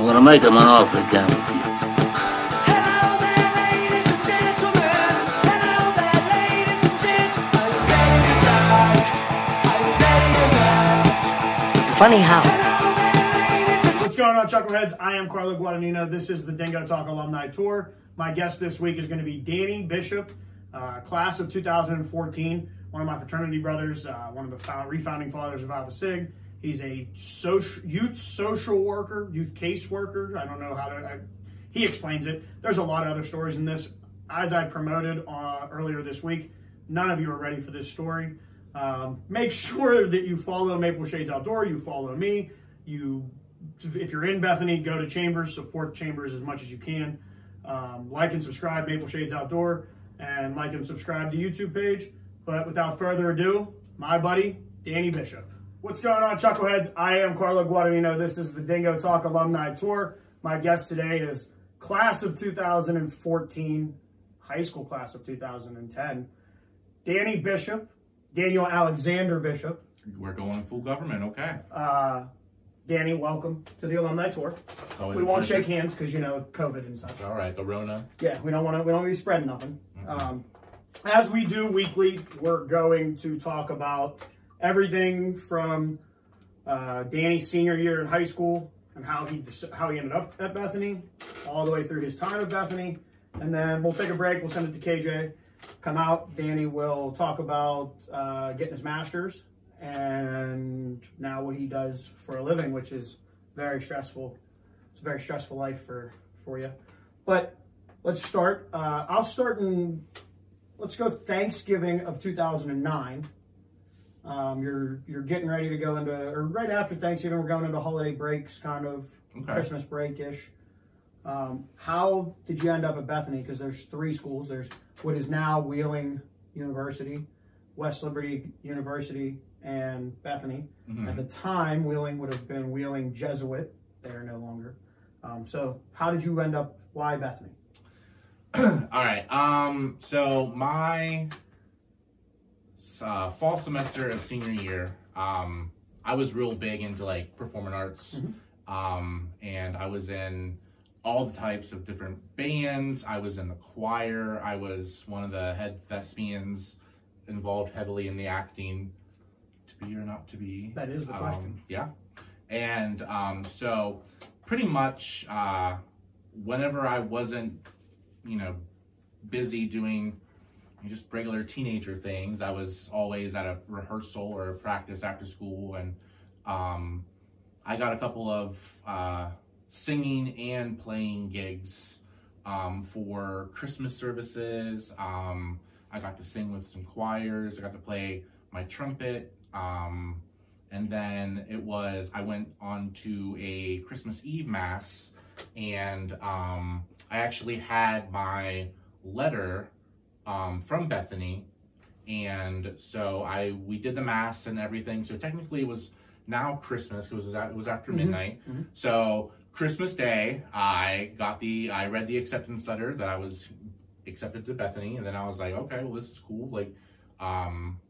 I'm gonna make him an offer again with you. Hello there, ladies and gentlemen. Hello there, ladies and gents. Are you ready to rock? Are you ready to rock? Funny how. Hello there, ladies and What's going on, Chuckleheads? I am Carlo Guadagnino. This is the Dingo Talk Alumni Tour. My guest this week is going to be Danny Bishop, uh, class of 2014, one of my fraternity brothers, uh, one of the found, refounding fathers of Alpha Sig. He's a social, youth social worker, youth case worker. I don't know how to. I, he explains it. There's a lot of other stories in this. As I promoted uh, earlier this week, none of you are ready for this story. Um, make sure that you follow Maple Shades Outdoor. You follow me. You, if you're in Bethany, go to Chambers. Support Chambers as much as you can. Um, like and subscribe Maple Shades Outdoor, and like and subscribe to YouTube page. But without further ado, my buddy Danny Bishop. What's going on, Chuckleheads? I am Carlo Guadagnino. This is the Dingo Talk Alumni Tour. My guest today is class of 2014, high school class of 2010, Danny Bishop, Daniel Alexander Bishop. We're going full government, okay. Uh, Danny, welcome to the alumni tour. We won't shake hands because you know COVID and such. All right, the Rona. Yeah, we don't want to. We don't want to be spreading nothing. Um, as we do weekly, we're going to talk about everything from uh, Danny's senior year in high school and how he how he ended up at Bethany, all the way through his time at Bethany, and then we'll take a break. We'll send it to KJ. Come out. Danny will talk about uh, getting his master's and now what he does for a living, which is very stressful. It's a very stressful life for for you. But let's start. Uh, I'll start in. Let's go Thanksgiving of 2009. Um, you're you're getting ready to go into, or right after Thanksgiving, we're going into holiday breaks, kind of Okay. Christmas break ish. Um, how did you end up at Bethany? Because there's three schools. There's what is now Wheeling University, West Liberty University, and Bethany. Mhm. At the time, Wheeling would have been Wheeling Jesuit. They are no longer. Um, so, how did you end up? Why Bethany? All right. Um. So my uh, fall semester of senior year, um, I was real big into like performing arts, um, and I was in all the types of different bands. I was in the choir. I was one of the head thespians, involved heavily in the acting. To be or not to be? That is the Um, question. yeah. And um, so, pretty much, uh, whenever I wasn't, you know, busy doing just regular teenager things, I was always at a rehearsal or a practice after school. And um, I got a couple of uh, singing and playing gigs um, for Christmas services. Um, I got to sing with some choirs. I got to play my trumpet. Um, and then it was I went on to a Christmas Eve mass, and um, I actually had my letter um, from Bethany, and so I we did the mass and everything. So technically, it was now Christmas because it was, it was after midnight. So Christmas Day, I got the I read the acceptance letter that I was accepted to Bethany, and then I was like, okay, well this is cool. Like, um,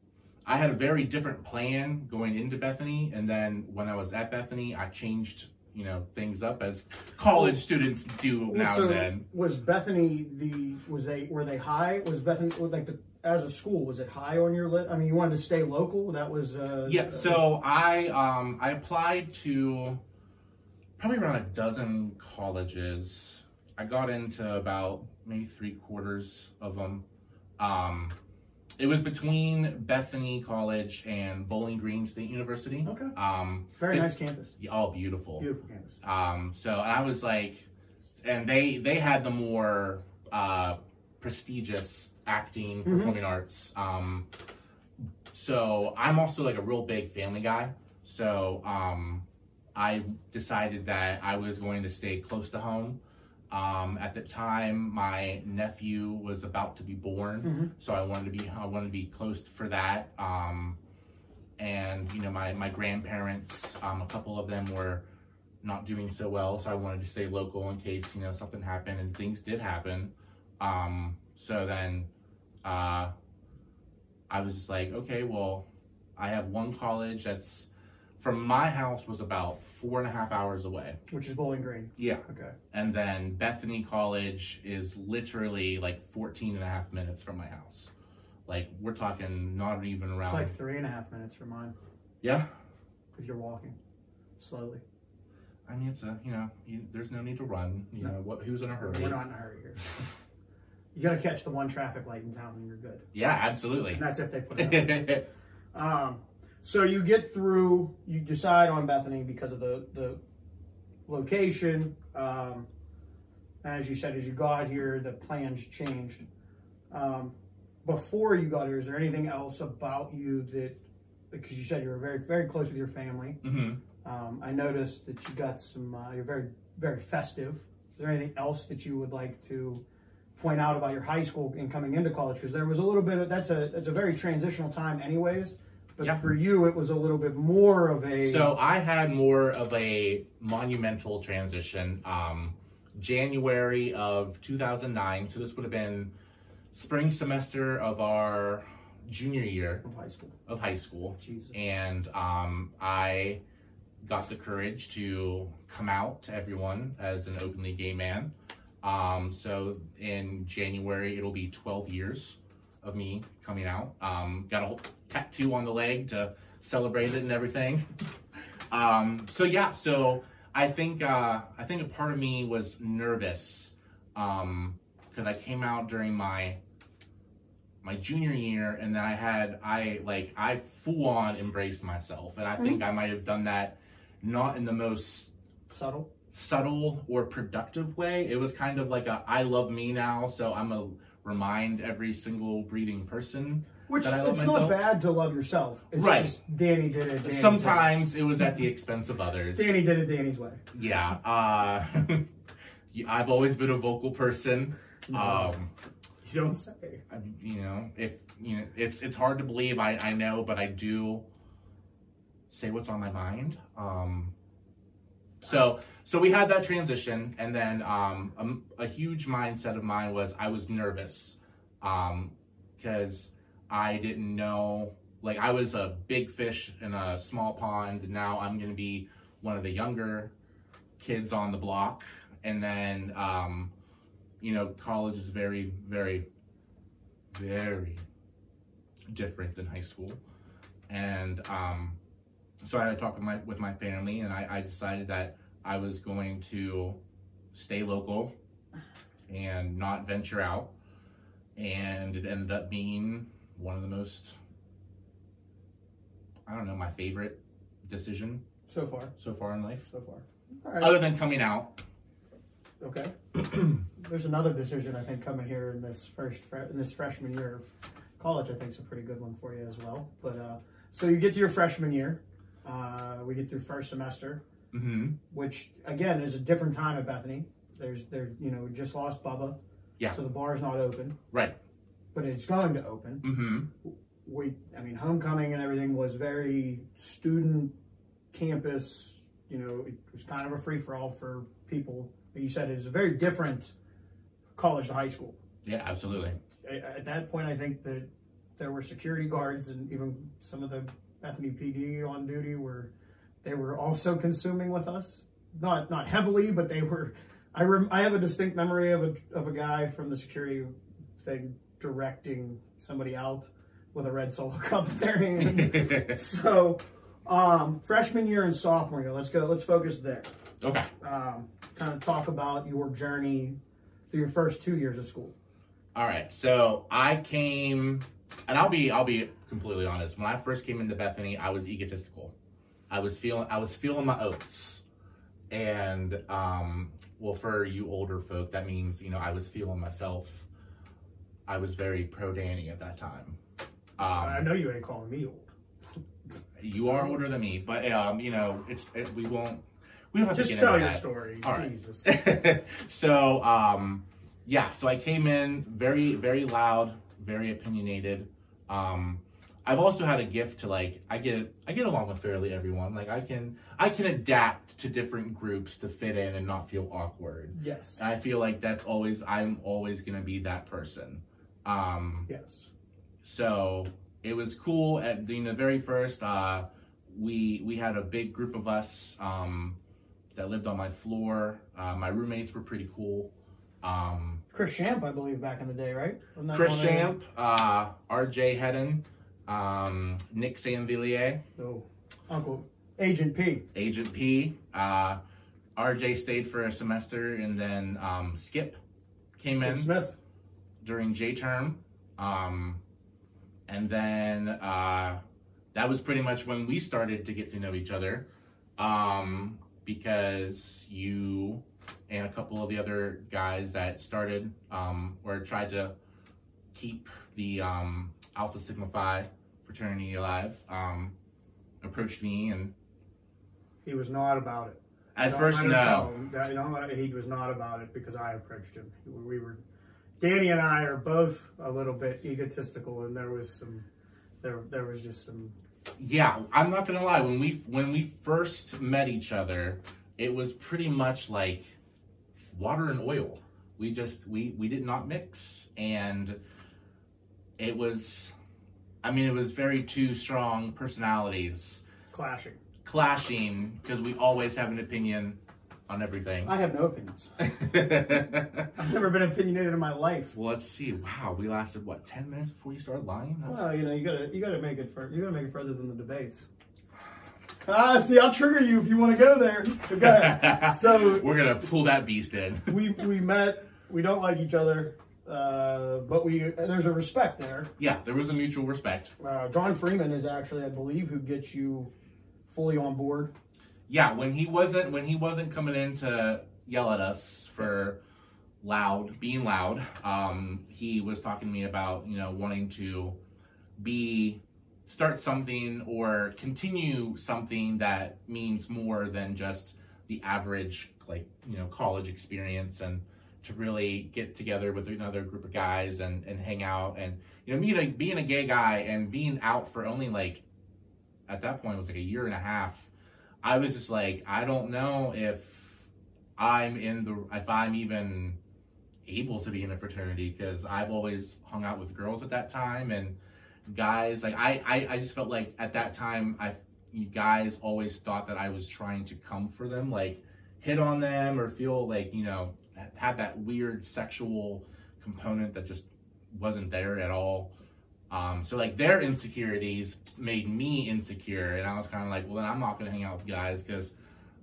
I had a very different plan going into Bethany, and then when I was at Bethany, I changed you know things up as college students do now so and then. was Bethany the was they were they high? Was Bethany like the as a school was it high on your list? I mean, you wanted to stay local. That was uh, Yeah, so I um I applied to probably around a dozen colleges. I got into about maybe three quarters of them. Um, it was between Bethany College and Bowling Green State University. Okay. Um, very nice campus, All beautiful. beautiful campus. Um, so I was like, and they they had the more uh, prestigious acting, Mhm. performing arts. Um, so I'm also like a real big family guy. So um, I decided that I was going to stay close to home. Um, at the time, my nephew was about to be born, Mhm. so I wanted to be I wanted to be close for that. Um, and you know, my my grandparents, um, a couple of them were not doing so well, so I wanted to stay local in case you know something happened, and things did happen. Um, so then, uh, I was just like, okay, well, I have one college that's from my house was about four and a half hours away. Which is Bowling Green. Yeah. Okay. And then Bethany College is literally like 14 and a half minutes from my house. Like we're talking not even around. It's like three and a half minutes from mine yeah. if you're walking slowly. I mean, it's a, you know, you, there's no need to run. You No. know, what, who's in a hurry? We're not in a hurry here. you got to catch the one traffic light in town and you're good. Yeah, absolutely. And that's if they put it. Um, so you get through, you decide on Bethany because of the, the location. Um, as you said, as you got here, the plans changed. Um, before you got here, is there anything else about you that, because you said you were very, very close with your family. hmm Um, I noticed that you got some, uh, you're very, very festive. Is there anything else that you would like to point out about your high school and coming into college? Because there was a little bit of, that's a, that's a very transitional time anyways. But Yeah. for you, it was a little bit more of a, So I had more of a monumental transition. Um, January of 2009. So this would have been spring semester of our junior year of high school. of high school. Jesus. and um, I got the courage to come out to everyone as an openly gay man. Um, so in January, it'll be 12 years of me coming out. Um, got a whole tattoo on the leg to celebrate it and everything. Um, so yeah, so I think uh, I think a part of me was nervous because I came out during my my junior year and then I had I like I full on embraced myself and I think I might have done that not in the most Subtle. subtle or productive way. It was kind of like a I love me now, so I'm a remind every single breathing person. Which That I love it's myself? not bad to love yourself. It's Right. just Danny did it. Danny's Sometimes it was at the expense of others. way. Danny did it Danny's way. Yeah. Uh I've always been a vocal person. Um You don't say. I- you know, if you know, it's it's hard to believe. I I know, but I do say what's on my mind. Um, so so we had that transition, and then um, a, a huge mindset of mine was I was nervous, um, because I didn't know. Like I was a big fish in a small pond. and Now I'm gonna be one of the younger kids on the block, and then um, you know, college is very, very, very different than high school. And um, so I had to talk with my with my family, and I, I decided that I was going to stay local and not venture out. And it ended up being one of the most, I don't know, my favorite decision So far. so far in life, So far. All right. other than coming out. Okay. There's another decision I think coming here in this first in this freshman year of college. I think is a pretty good one for you as well. But uh, so you get to your freshman year. Uh, we get through first semester, hmm which again is a different time at Bethany. There's there you know we just lost Bubba. Yeah. So the bar's not open, Right. but it's going to open. hmm we I mean homecoming and everything was very student campus, you know, it was kind of a free for all for people. You said it's a very different college to high school. Yeah, absolutely. A- At that point I think that there were security guards and even some of the Bethany PD on duty were they were also consuming with us. Not not heavily, but they were I rem, I have a distinct memory of a of a guy from the security thing directing somebody out with a red solo cup in their hand. so, um, freshman year and sophomore year, let's go. Let's focus there. okay. Um, kind of talk about your journey through your first two years of school. All right. So I came, and I'll be I'll be completely honest. When I first came into Bethany, I was egotistical. I was feeling I was feeling my oats, and um, well, for you older folk, that means you know I was feeling myself. I was very pro Danny at that time. I Um, know you ain't calling me old. you are older than me, but um, you know it's it, we won't we don't have Just to get tell into your that. story. All right. Jesus. so um yeah so i came in very very loud very opinionated um i've also had a gift to like i get i get along with fairly everyone like i can i can adapt to different groups to fit in and not feel awkward yes. and i feel like that's always i'm always gonna be that person um Yes. so it was cool at the, the very first uh we we had a big group of us um, that lived on my floor. Uh, my roommates were pretty cool. Um, Chris Champ, I believe, back in the day, right? Chris one of the- Champ, uh, R.J. Hedden, um, Nick Sanvillier, Oh, Uncle Agent P. Agent P. Uh, R.J. stayed for a semester, and then um, Skip came Skip in Smith. during J term. Um, and then uh, that was pretty much when we started to get to know each other um, because you and a couple of the other guys that started um, or tried to keep the um, Alpha Sigma Phi fraternity alive um, approached me and He was not about it. at first no that- don't let- he was not about it because I approached him. We were, Danny and I are both a little bit egotistical, and there was some, there there was just some. Yeah, I'm not gonna lie. When we when we first met each other, it was pretty much like water and oil. We just we we did not mix, and it was, I mean, it was very two strong personalities clashing. clashing because we always have an opinion on everything. I have no opinions. I've never been opinionated in my life. well, let's see. Wow, we lasted what ten minutes before you started lying. That's- Well, you know, you gotta you gotta make it for you gotta make it further than the debates. Ah, see, I'll trigger you if you want to go there. Go. So we're gonna pull that beast in. we we met. We don't like each other, uh, but we there's a respect there. Yeah, there was a mutual respect. Uh, John Freeman is actually, I believe, who gets you fully on board. yeah when he wasn't when he wasn't coming in to yell at us for loud being loud um he was talking to me about you know wanting to be start something or continue something that means more than just the average like you know college experience and to really get together with another group of guys and and hang out. And you know a being a gay guy and being out for only like at that point it was like a year and a half I was just like, I don't know if I'm in the, if I'm even able to be in a fraternity because I've always hung out with girls at that time and guys, like I, I, I just felt like at that time, I, you guys always thought that I was trying to come for them, like hit on them or feel like, you know, have that weird sexual component that just wasn't there at all. Um, so like their insecurities made me insecure, and I was kind of like, well, then I'm not gonna hang out with guys because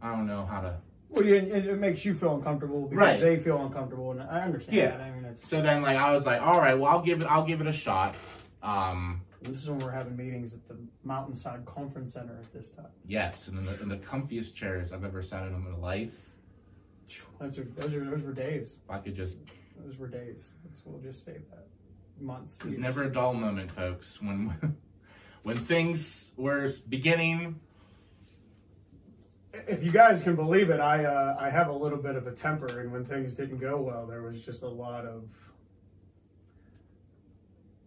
I don't know how to. Well, yeah, and it makes you feel uncomfortable because Right. they feel uncomfortable, and I understand Yeah. that. I mean, it's, So then like I was like, all right, well I'll give it, I'll give it a shot. Um, this is when we're having meetings at the Mountainside Conference Center at this time. yes, and in the, in the comfiest chairs I've ever sat in in my life. Those are those are those were days. If I could just, Those were days. Let's, we'll just say that months. there's years. never a dull moment, folks. When when things were beginning, if you guys can believe it, I uh, I have a little bit of a temper, and when things didn't go well, there was just a lot of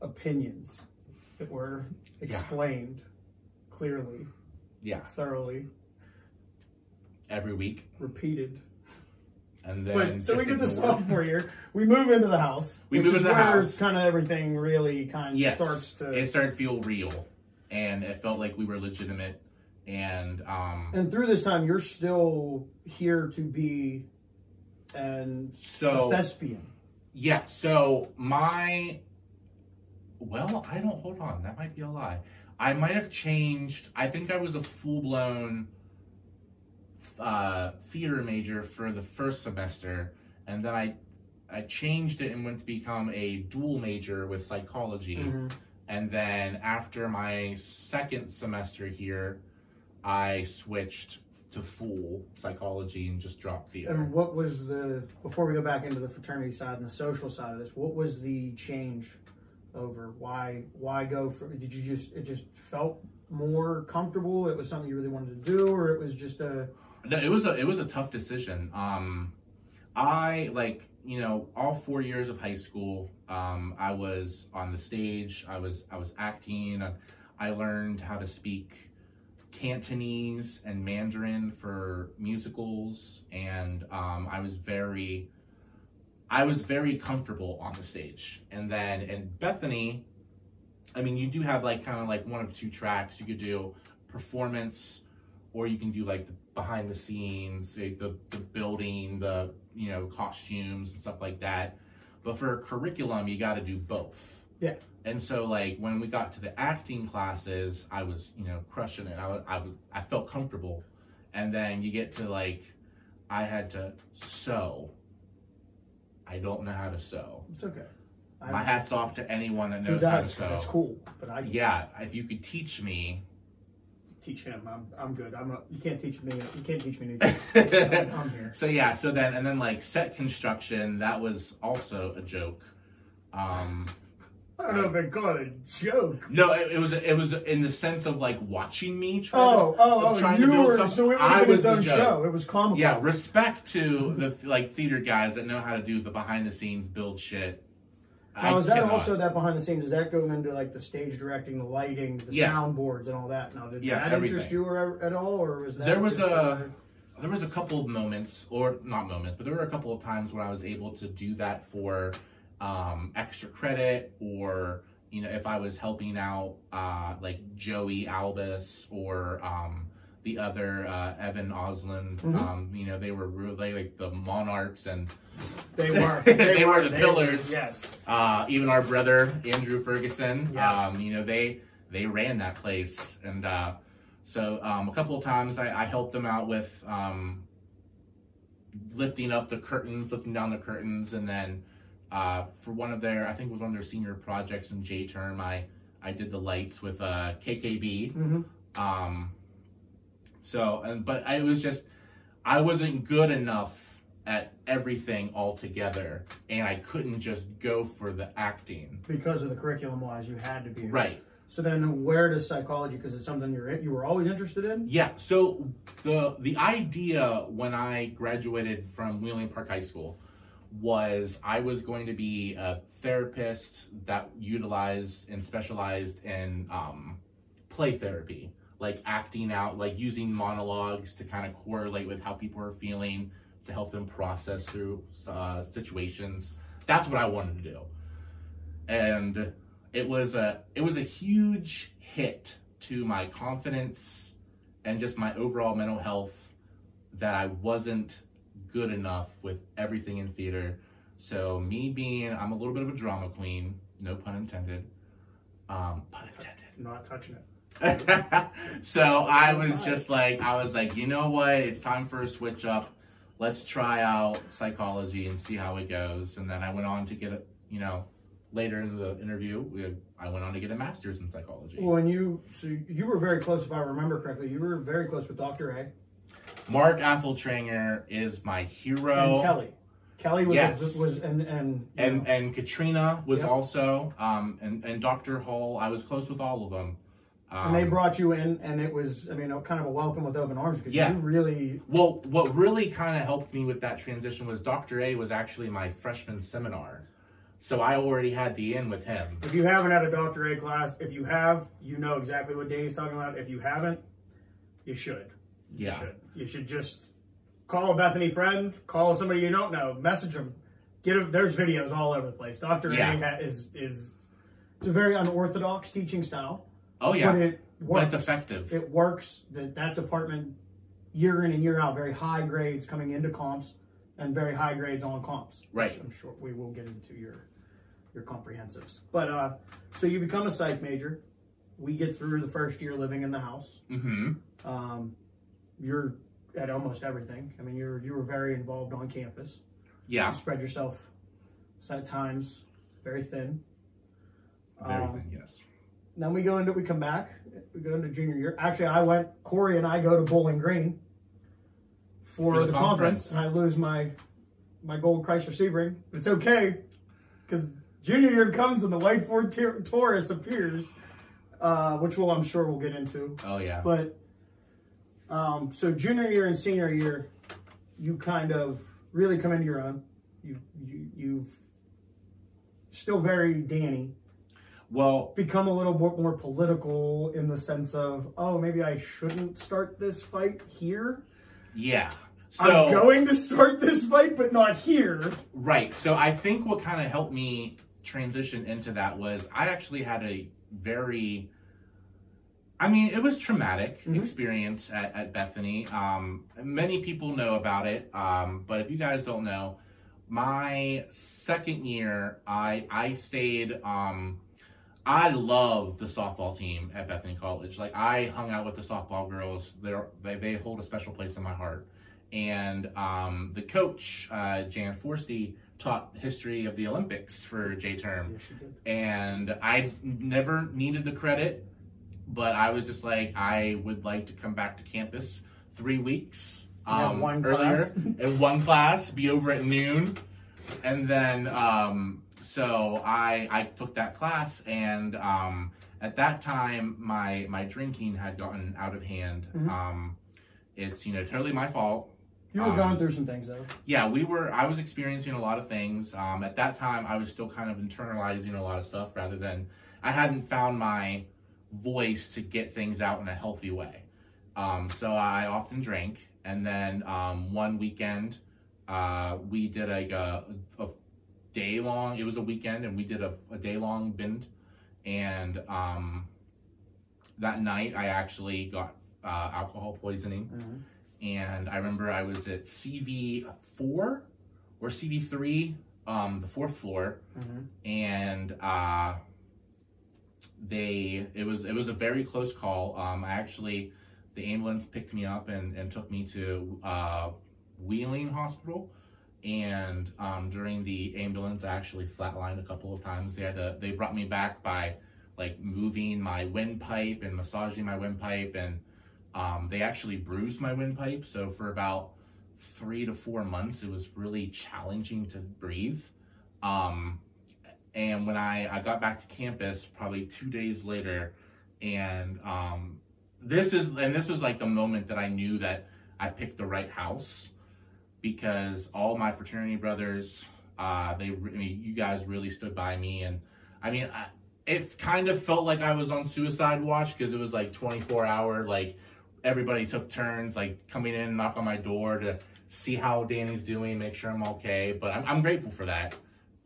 opinions that were explained clearly, yeah, thoroughly, every week, repeated. And then so we get the ignored. sophomore year, we move into the house. We which move is into the where house. Kind of everything really kind of yes, starts to. it started to feel real, and it felt like we were legitimate. And um, and through this time, you're still here to be an so a thespian. yeah, so my well, I don't hold on, that might be a lie. I might have changed. I think I was a full blown uh, theater major for the first semester, and then I I changed it and went to become a dual major with psychology. Mhm. And then after my second semester here, I switched to full psychology and just dropped theater. And what was the before we go back into the fraternity side and the social side of this? What was the change over? Why why go for? Did you just it just felt more comfortable? It was something you really wanted to do, or it was just a No, it was a it was a tough decision. Um, I like you know all four years of high school. Um, I was on the stage. I was I was acting. I, learned how to speak Cantonese and Mandarin for musicals, and um, I was very I was very comfortable on the stage. And then and Bethany, I mean, you do have like kind of like one of two tracks you could do performance, or you can do like the behind the scenes, the, the the building, the you know costumes and stuff like that. But for a curriculum, you got to do both. Yeah. And so, like when we got to the acting classes, I was, you know, crushing it. I I I felt comfortable. And then you get to like, I had to sew. I don't know how to sew. It's okay. I- My hat's off to anyone that knows how to sew. It's cool, but I Yeah, if you could teach me. Teach him. I'm, I'm good. I'm a, you can't teach me. You can't teach me new things. I'm, I'm here. So yeah, so then and then like set construction, that was also a joke. Um, I don't know if I call it a joke. no, it, it was it was in the sense of like watching me. Try Oh, to, oh, oh! trying to You build were something. so it I was was the own show. It was comical. Yeah, respect to the like theater guys that know how to do the behind the scenes build shit. Now, I is that cannot. also that behind the scenes? Is that going into like the stage directing, the lighting, the Yeah. soundboards, and all that? Now, did Yeah, that interest you or, at all, or was that There was a- there was a couple of moments, or not moments, but there were a couple of times when I was able to do that for um, extra credit, or you know, if I was helping out uh, like Joey Albus or um, the other uh, Evan Osland. Mhm. Um, you know, they were really like the monarchs, and they were They were the pillars. Yes, uh, even our brother Andrew Ferguson. Yes. Um, you know, they they ran that place, and uh, so um, a couple of times I, I helped them out with um, lifting up the curtains, lifting down the curtains, and then uh, for one of their, I think it was one of their senior projects in J term, I I did the lights with uh, KKB. hmm Um, so, and but I was just, I wasn't good enough at everything altogether, and I couldn't just go for the acting. because of the curriculum wise, you had to be Right. So then, where does psychology? Because it's something you're you were always interested in. Yeah. So the the idea when I graduated from Wheeling Park High School was I was going to be a therapist that utilized and specialized in um, play therapy, like acting out, like using monologues to kind of correlate with how people are feeling to help them process through uh, situations. That's what I wanted to do, and it was a it was a huge hit to my confidence and just my overall mental health that I wasn't good enough with everything in theater. So me being I'm a little bit of a drama queen, no pun intended. Um, pun intended. Not touching it. so I was just like, I was like, you know what? It's time for a switch up. Let's try out psychology and see how it goes. And then I went on to get a, you know, later in the interview, we, I went on to get a master's in psychology. When you so you were very close, if I remember correctly, you were very close with Doctor A Mark Affeltranger is my hero. and Kelly. Kelly was Yes. was and and and know, and Katrina was Yep. also um and and Dr. Hull. I was close with all of them. Um, and they brought you in, and it was I mean, kind of a welcome with open arms because Yeah. you really well, what really kind of helped me with that transition was Dr. A was actually my freshman seminar, so I already had the in with him. If you haven't had a Dr. A class, if you have, you know exactly what Danny's talking about. If you haven't, you should. You Yeah, should. You should just call a Bethany friend, call somebody you don't know, message them. Get a, there's videos all over the place. Dr. Yeah. A ha, is is it's a very unorthodox teaching style, oh yeah, but it but it's effective. It works. That that department year in and year out, very high grades coming into comps and very high grades on comps. Right. Which I'm sure we will get into your your comprehensives. But uh, so you become a psych major. We get through the first year living in the house. hmm Um, you're at almost everything. I mean, you're you were very involved on campus. Yeah, You spread yourself at times very thin. very Um, thin, yes. Then we go into we come back. We go into junior year. Actually, I went. Corey and I go to Bowling Green for, For the the, conference. conference. and I lose my my gold Chrysler Sebring. It's okay because junior year comes and the white Ford Tor- Taurus appears, uh, which will I'm sure we'll get into. Oh yeah, But um, so junior year and senior year, you kind of really come into your own. You you you've still very Danny well, become a little more, more political in the sense of, oh, maybe I shouldn't start this fight here. yeah. So I'm going to start this fight, but not here. Right. So I think what kind of helped me transition into that was I actually had a very I mean, it was traumatic Mhm. experience at, at Bethany. Um, many people know about it, um, but if you guys don't know, my second year, I I stayed. Um, I love the softball team at Bethany College. Like I hung out with the softball girls. They're, they they hold a special place in my heart. And um, the coach, uh, Jan Forsty, taught history of the Olympics for J term Yes, and I never needed the credit, but I was just like, I would like to come back to campus three weeks um, one earlier in one class, be over at noon, and then um, so I I took that class, and um, at that time my my drinking had gotten out of hand. Mhm. Um, it's you know totally my fault You were Um, going through some things though. yeah, we were. I was experiencing a lot of things. Um, at that time, I was still kind of internalizing a lot of stuff rather than I hadn't found my voice to get things out in a healthy way. Um, so I often drank, and then um, one weekend uh, we did like a, a day long. It was a weekend, and we did a, a day long binge. And um, that night, I actually got uh, alcohol poisoning Mhm. and I remember I was at CV four or CV three, um, the fourth floor, Mhm. and uh, they it was it was a very close call. Um, I actually the ambulance picked me up and, and took me to uh, Wheeling Hospital. And um, during the ambulance, I actually flatlined a couple of times. They had to, they brought me back by like moving my windpipe and massaging my windpipe, and um, they actually bruised my windpipe. So for about three to four months, it was really challenging to breathe. Um, and when I, I got back to campus, probably two days later, and um, this is and this was like the moment that I knew that I picked the right house because all my fraternity brothers, uh, they, I mean, you guys really stood by me, and I mean, I, it kind of felt like I was on suicide watch because it was like 24 hour, like everybody took turns, like coming in knock on my door to see how Danny's doing, make sure I'm okay. But I'm, I'm grateful for that.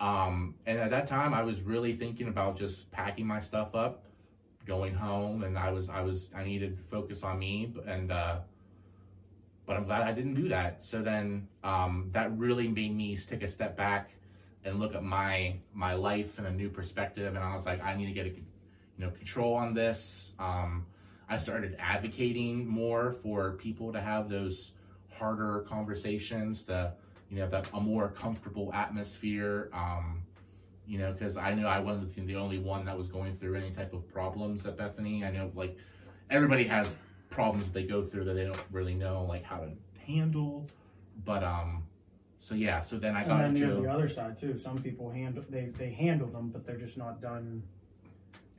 Um, and at that time, I was really thinking about just packing my stuff up, going home, and I was, I was, I needed to focus on me, and uh, but I'm glad I didn't do that. So then um, that really made me take a step back and look at my my life in a new perspective. And I was like, I need to get a you know control on this. Um, I started advocating more for people to have those harder conversations, to you know that a more comfortable atmosphere. Um, you know, because I knew I wasn't the only one that was going through any type of problems at Bethany. I know like everybody has problems they go through that they don't really know like how to handle. But um, so yeah, so then I And got then have the other side too. Some people handle they they handle them, but they're just not done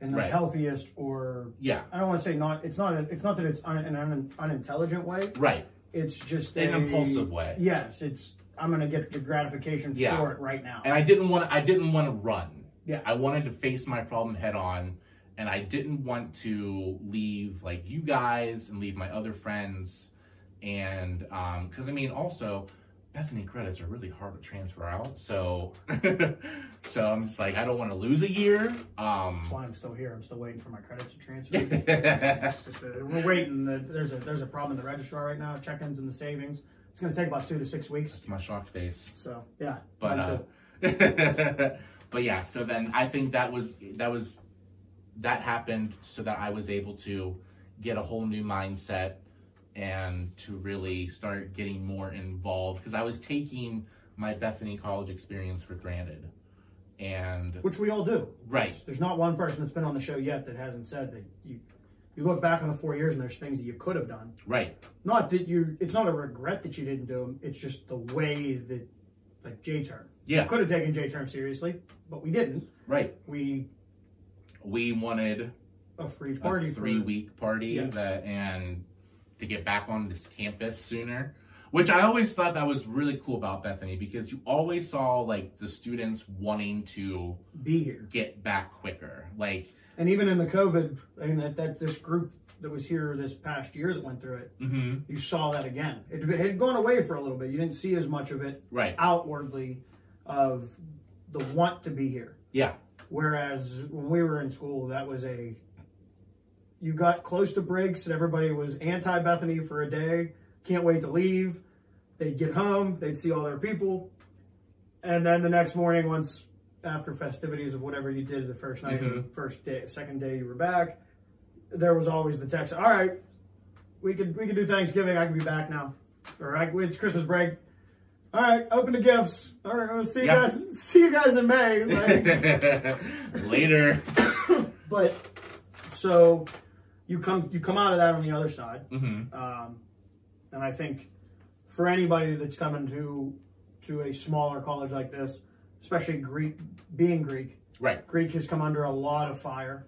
in the Right. healthiest or yeah, I don't want to say not. It's not. A, it's not that it's un, in an un, unintelligent way. right, It's just in a, an impulsive way. Yes, it's. I'm gonna get the gratification Yeah. for it right now. And I didn't want I didn't want to run. Yeah. I wanted to face my problem head on, and I didn't want to leave like you guys and leave my other friends, and um, because I mean also. Bethany credits are really hard to transfer out, so so I'm just like I don't want to lose a year. Um, That's why I'm still here. I'm still waiting for my credits to transfer. Just a, we're waiting. There's a there's a problem in the registrar right now. Check-ins and the savings. It's gonna take about two to six weeks. It's my shocked face. So yeah, but uh, but yeah so then i think that was that was that happened so that i was able to get a whole new mindset and to really start getting more involved because i was taking my bethany college experience for granted and which we all do. right There's not one person that's been on the show yet that hasn't said that you you look back on the four years and there's things that you could have done. right Not that you. It's not a regret that you didn't do them. It's just the way that like J term. yeah Could have taken J term seriously, but we didn't. right We we wanted a free party a three week party Yes. that and to get back on this campus sooner which i always thought that was really cool about bethany because you always saw like the students wanting to be here. get back quicker like And even in the COVID, I mean, that, that this group that was here this past year that went through it, mhm, you saw that again. It, it had gone away for a little bit. You didn't see as much of it right outwardly of the want to be here. yeah Whereas when we were in school, that was a you got close to breaks and everybody was anti Bethany for a day, can't wait to leave. They'd get home, they'd see all their people, and then the next morning, once after festivities of whatever you did the first night Mhm. first day, second day you were back, there was always the text. All right, we could we could do Thanksgiving. I can be back now, or I, it's Christmas break. All right, open the gifts. All right, we'll see you Yeah. guys. See you guys in May. Like, Later. but so you come you come out of that on the other side, hmm um, and I think for anybody that's coming to to a smaller college like this, especially Greek, being Greek, Right. Greek has come under a lot of fire.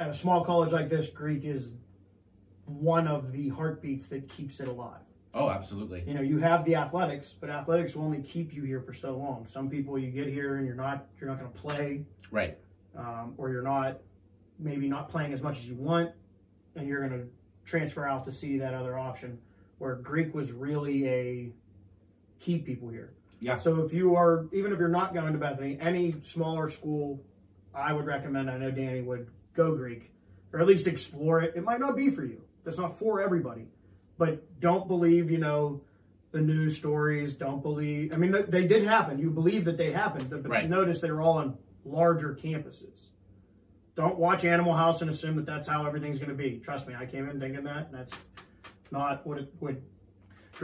At a small college like this, Greek is one of the heartbeats that keeps it alive. Oh, absolutely. You know, you have the athletics, but athletics will only keep you here for so long. Some people you get here and you're not you're not going to play, Right. um, or you're not maybe not playing as much as you want, and you're going to transfer out to see that other option. Where Greek was really a keep people here. Yeah. So if you are, even if you're not going to Bethany, any smaller school, I would recommend. I know Danny would go Greek, or at least explore it. It might not be for you. That's not for everybody, but don't believe you know the news stories. Don't believe. I mean, they did happen. You believe that they happened, but Right. notice they were all on larger campuses. Don't watch Animal House and assume that that's how everything's going to be. Trust me, I came in thinking that, and that's not what it would.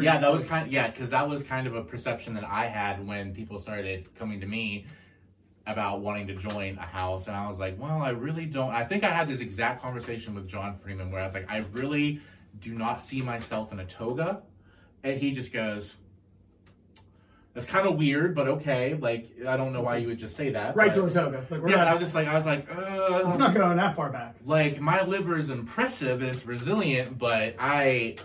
Yeah, that was kind of, yeah, because that was kind of a perception that I had when people started coming to me about wanting to join a house. And I was like, well, I really don't. I think I had this exact conversation with John Freeman where I was like, I really do not see myself in a toga. And he just goes, that's kind of weird, but okay. Like, I don't know why you would just say that. right to a toga. Like Yeah, I was just like, I was like, uh, not going that far back. like my liver is impressive and it's resilient, but I,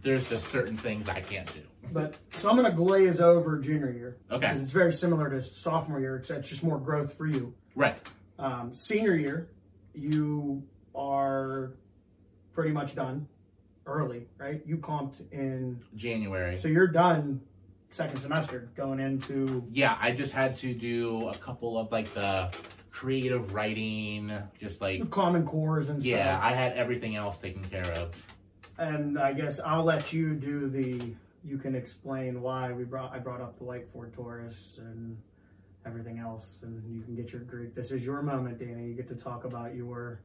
there's just certain things I can't do. But so I'm going to glaze over junior year. Okay. Because it's very similar to sophomore year, except it's just more growth for you. Right. Um, senior year, you are pretty much done early, right? You comped in, January. so you're done second semester going into. yeah, I just had to do a couple of like the creative writing, just like Common cores and yeah, stuff. I had everything else taken care of. and I guess I'll let you do the. You can explain why we brought. I brought up the Lake Ford Taurus and everything else, and you can get your Greek. This is your moment, Danny. You get to talk about your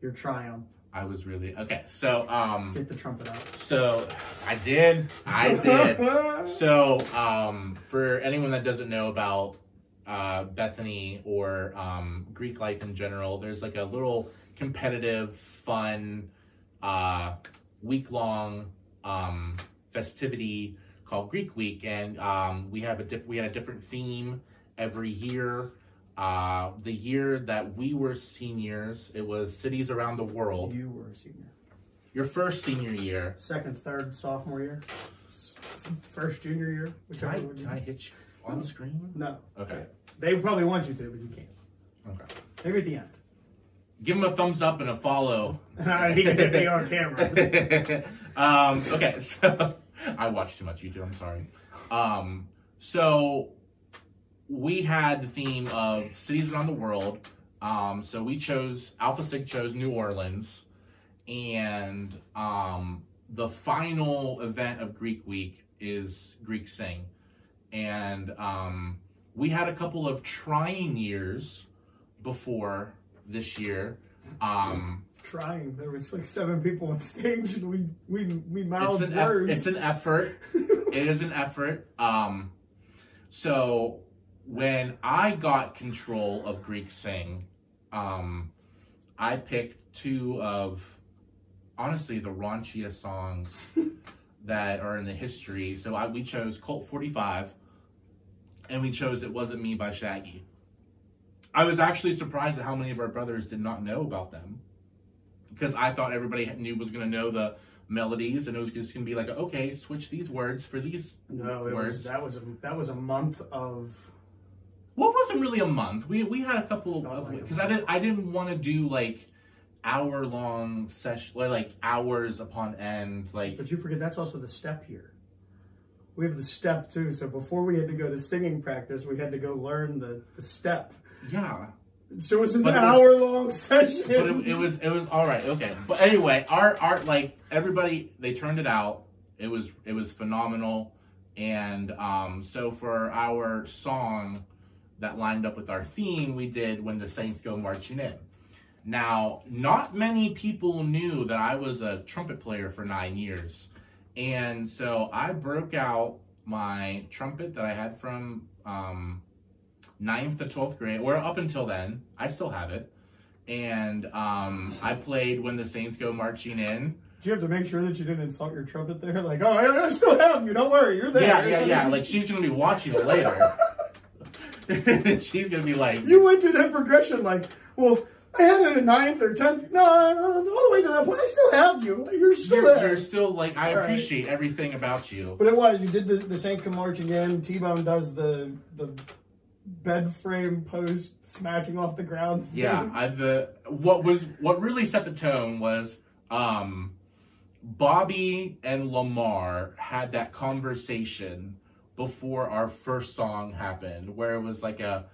your triumph. I was really okay. So um, Get the trumpet out. so I did, I did. So, um, for anyone that doesn't know about uh, Bethany or um, Greek life in general, there's like a little competitive, fun, uh, week long um, festivity called Greek Week, and um, we have a diff- we had a different theme every year. Uh, the year that we were seniors, it was cities around the world. You were a senior. Your first senior year. Second, third, sophomore year. First junior year. Can I, can I hit you on screen? No. Okay. They probably want you to, but you can't. Okay. Maybe at the end. Give him a thumbs up and a follow. he can me on camera. um, okay, so I watch too much YouTube. I'm sorry. Um, so we had the theme of cities around the world. Um, so we chose Alpha Sig chose New Orleans, and um, the final event of Greek Week is Greek Sing, and um, we had a couple of trying years before this year. Um, Trying. There was like seven people on stage, and we we we it's mouthed an eff- it's an effort. it is an effort. Um, so when I got control of Greek Sing, um, I picked two of honestly the raunchiest songs that are in the history. So I, we chose Colt 45, and we chose "It Wasn't Me" by Shaggy. I was actually surprised at how many of our brothers did not know about them, because I thought everybody knew was going to know the melodies, and it was just going to be like, okay, switch these words for these no, words. was that was a that was a month of Well, it wasn't really a month. We we had a couple Felt of because I didn't I didn't want to do like hour long session like hours upon end like But you forget that's also the step here. We have the step too. So before we had to go to singing practice, we had to go learn the, the step. yeah So it was an But it was- hour long session. but it, it was it was all right. Okay, but anyway, our art like everybody they turned it out. It was it was phenomenal, and um, so for our song that lined up with our theme, we did when the Saints go marching in. Now, not many people knew that I was a trumpet player for nine years, and so I broke out my trumpet that I had from um, ninth to twelfth grade, or up until then. I still have it and um, I played when the Saints go marching in. Did you have to make sure that you didn't insult your trumpet there? Like, oh, I I still have you. Don't worry, you're there. Yeah, yeah, yeah. Like she's gonna be watching it later. she's gonna be like, you went through that progression. Like, well, I had it at ninth or tenth. No, all the way to that point. I still have you. You're still you're, there. you're still like, I All right. appreciate everything about you. But it was. You did the, the Saints come marching in. T Bone does the the bed frame post smacking off the ground. Yeah. I the what was what really set the tone was um Bobby and Lamar had that conversation before our first song happened where it was like a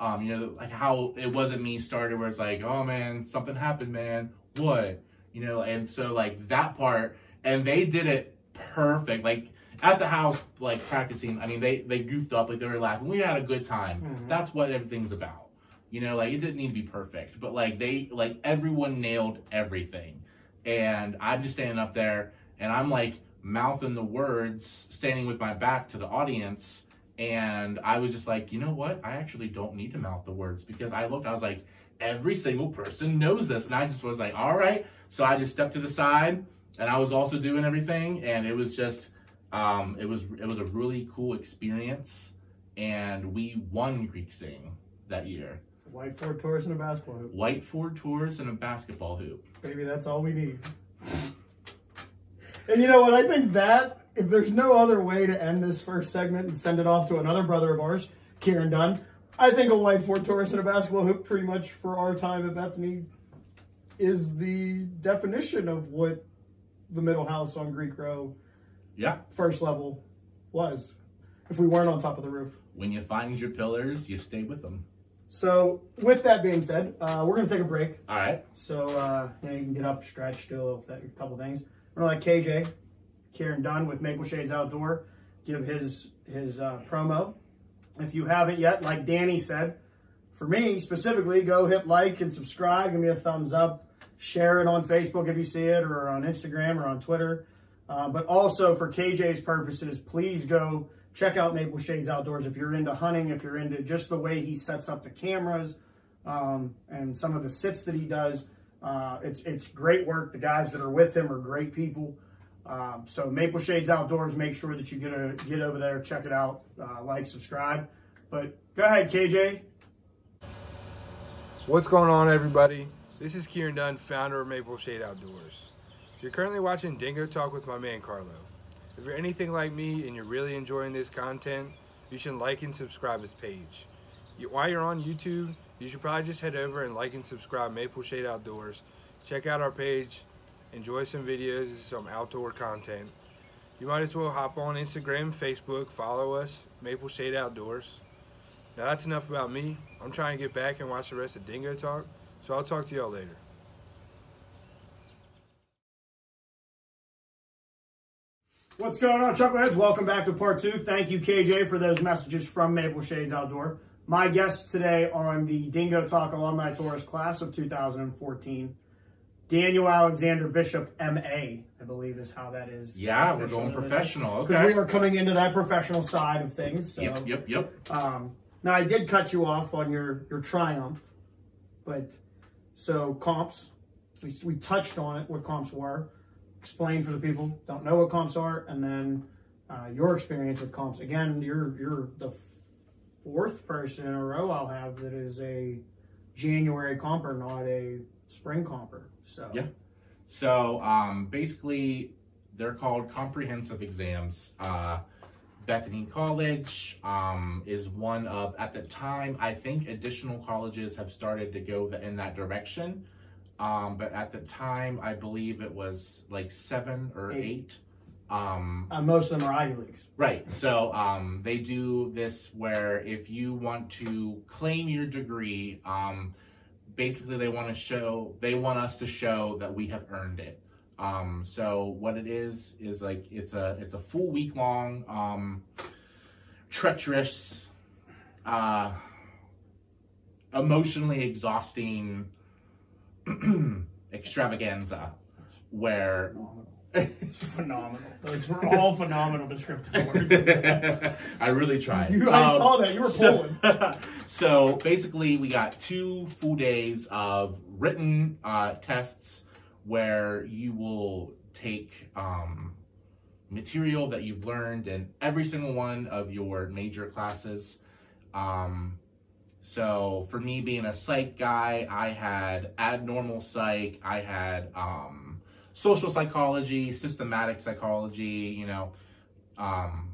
um you know like how it wasn't me started where it's like oh man something happened man. What? You know and so like that part and they did it perfect. Like at the house like practicing i mean they they goofed up like they were laughing. We had a good time. Mhm. that's what everything's about. You know like it didn't need to be perfect but like they like everyone nailed everything. And i'm just standing up there and i'm like mouthing the words standing with my back to the audience and i was just like you know what i actually don't need to mouth the words because i looked i was like every single person knows this and i just was like all right so i just stepped to the side and i was also doing everything and it was just um, it was it was a really cool experience and we won greek sing that year White Ford Taurus and a basketball hoop. white ford Taurus and a basketball hoop Baby, that's all we need. And you know what? I think that if there's no other way to end this first segment and send it off to another brother of ours, Kieran Dunn, I think a white Ford Taurus and a basketball hoop, pretty much for our time at Bethany, is the definition of what the middle house on Greek Row yeah first level was. If we weren't on top of the roof. when you find your pillars you stay with them So, with that being said, uh, we're going to take a break. all right So uh, you, know, you can get up, stretch, do a, a couple things. Let KJ, Kieran Dunn with Maple Shades Outdoor, give his his uh, promo. If you haven't yet, like Danny said, for me specifically, go hit like and subscribe. Give me a thumbs up. Share it on Facebook if you see it, or on Instagram or on Twitter. Uh, but also for KJ's purposes, please go check out Maple Shades Outdoors if you're into hunting, if you're into just the way he sets up the cameras um, and some of the sits that he does. Uh, it's it's great work. The guys that are with him are great people. Um, so Maple Shades Outdoors, make sure that you get a get over there, check it out, uh, like, subscribe. But go ahead, KJ. What's going on, everybody? This is Kieran Dunn, founder of Maple Shade Outdoors. You're currently watching Dingo Talk with my man Carlo. If you're anything like me and you're really enjoying this content, you should like and subscribe his page. You, while you're on YouTube, you should probably just head over and like and subscribe Maple Shade Outdoors. Check out our page, enjoy some videos, some outdoor content. You might as well hop on Instagram, Facebook, follow us, Maple Shade Outdoors. Now that's enough about me. I'm trying to get back and watch the rest of Dingo Talk, so I'll talk to y'all later. What's going on, Chuckleheads? Welcome back to part two. Thank you, KJ, for those messages from Maple Shades Outdoor. My guest today on the Dingo Talk Alumni Tourist class of 2014, Daniel Alexander Bishop, MA, I believe is how that is. yeah we're going professional Because we okay are coming into that professional side of things. So. yep yep yep Um, now I did cut you off on your your triumph, but so comps, we, we touched on it what comps were. Explain for the people don't know what comps are, and then uh, your experience with comps. Again, you're you're the fourth person in a row I'll have that is a January comper, not a spring comper. So Yeah. So um, basically, they're called comprehensive exams. Uh, Bethany College um, is one of, at the time, I think additional colleges have started to go the, in that direction. Um, but at the time, I believe it was like seven or Eight. eight. Um, uh, most of them are Ivy leagues. Right. So um, they do this where if you want to claim your degree, um, basically they want to show they want us to show that we have earned it. Um, so what it is is like it's a it's a full week long um, treacherous, uh, emotionally exhausting extravaganza where Phenomenal. phenomenal. Those were all phenomenal descriptive words. I really tried. You, I Um, saw that. You were so- pulling. so basically, we got two full days of written uh, tests where you will take um, material that you've learned in every single one of your major classes. Um, so for me being a psych guy, I had abnormal psych, I had um, social psychology, systematic psychology, you know. Um,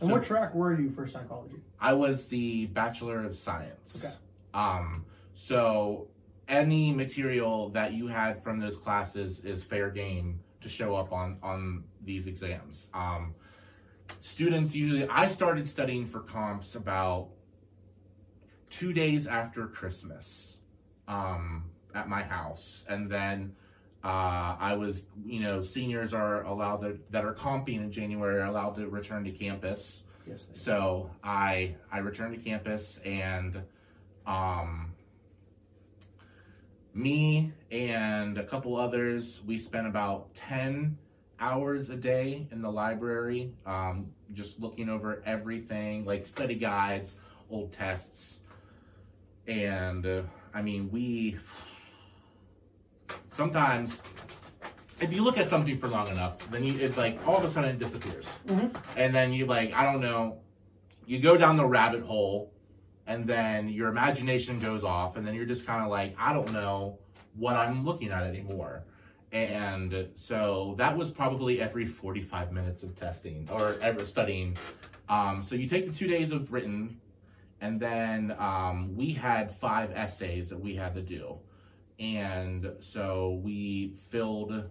And so- what track were you for psychology? I was the Bachelor of Science. Okay. Um, so any material that you had from those classes is fair game to show up on on these exams. Um, students usually I started studying for comps about two days after Christmas um, at my house, and then uh, I was you know seniors are allowed to, that are comping in January are allowed to return to campus. Yes. they- So I I returned to campus and um me and a couple others we spent about 10 hours a day in the library um just looking over everything like study guides old tests and uh, I mean we sometimes if you look at something for long enough then you it's like all of a sudden it disappears. Mhm. and then you like i don't know you go down the rabbit hole and then your imagination goes off and then you're just kind of like i don't know what i'm looking at anymore. And so that was probably every 45 minutes of testing or ever studying. Um, so you take the two days of written and then um, we had five essays that we had to do and so we filled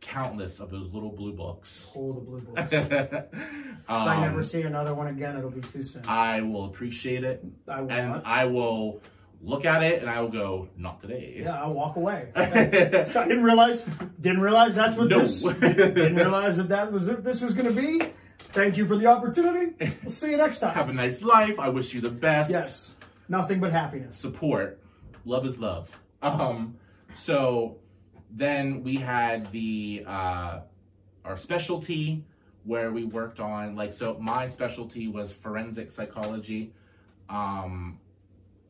countless of those little blue books Pull the blue book. um, I never see another one again, it'll be too soon. I will appreciate it I will and not. I will look at it and I will go, not today. Yeah, I'll walk away. I didn't realize. Didn't realize that's what No. this. Didn't realize that that was. This was going to be. Thank you for the opportunity. We'll see you next time. Have a nice life. I wish you the best. Yes, nothing but happiness. Support. Love is love. Um, so then we had the uh, our specialty where we worked on like so my specialty was forensic psychology. Um,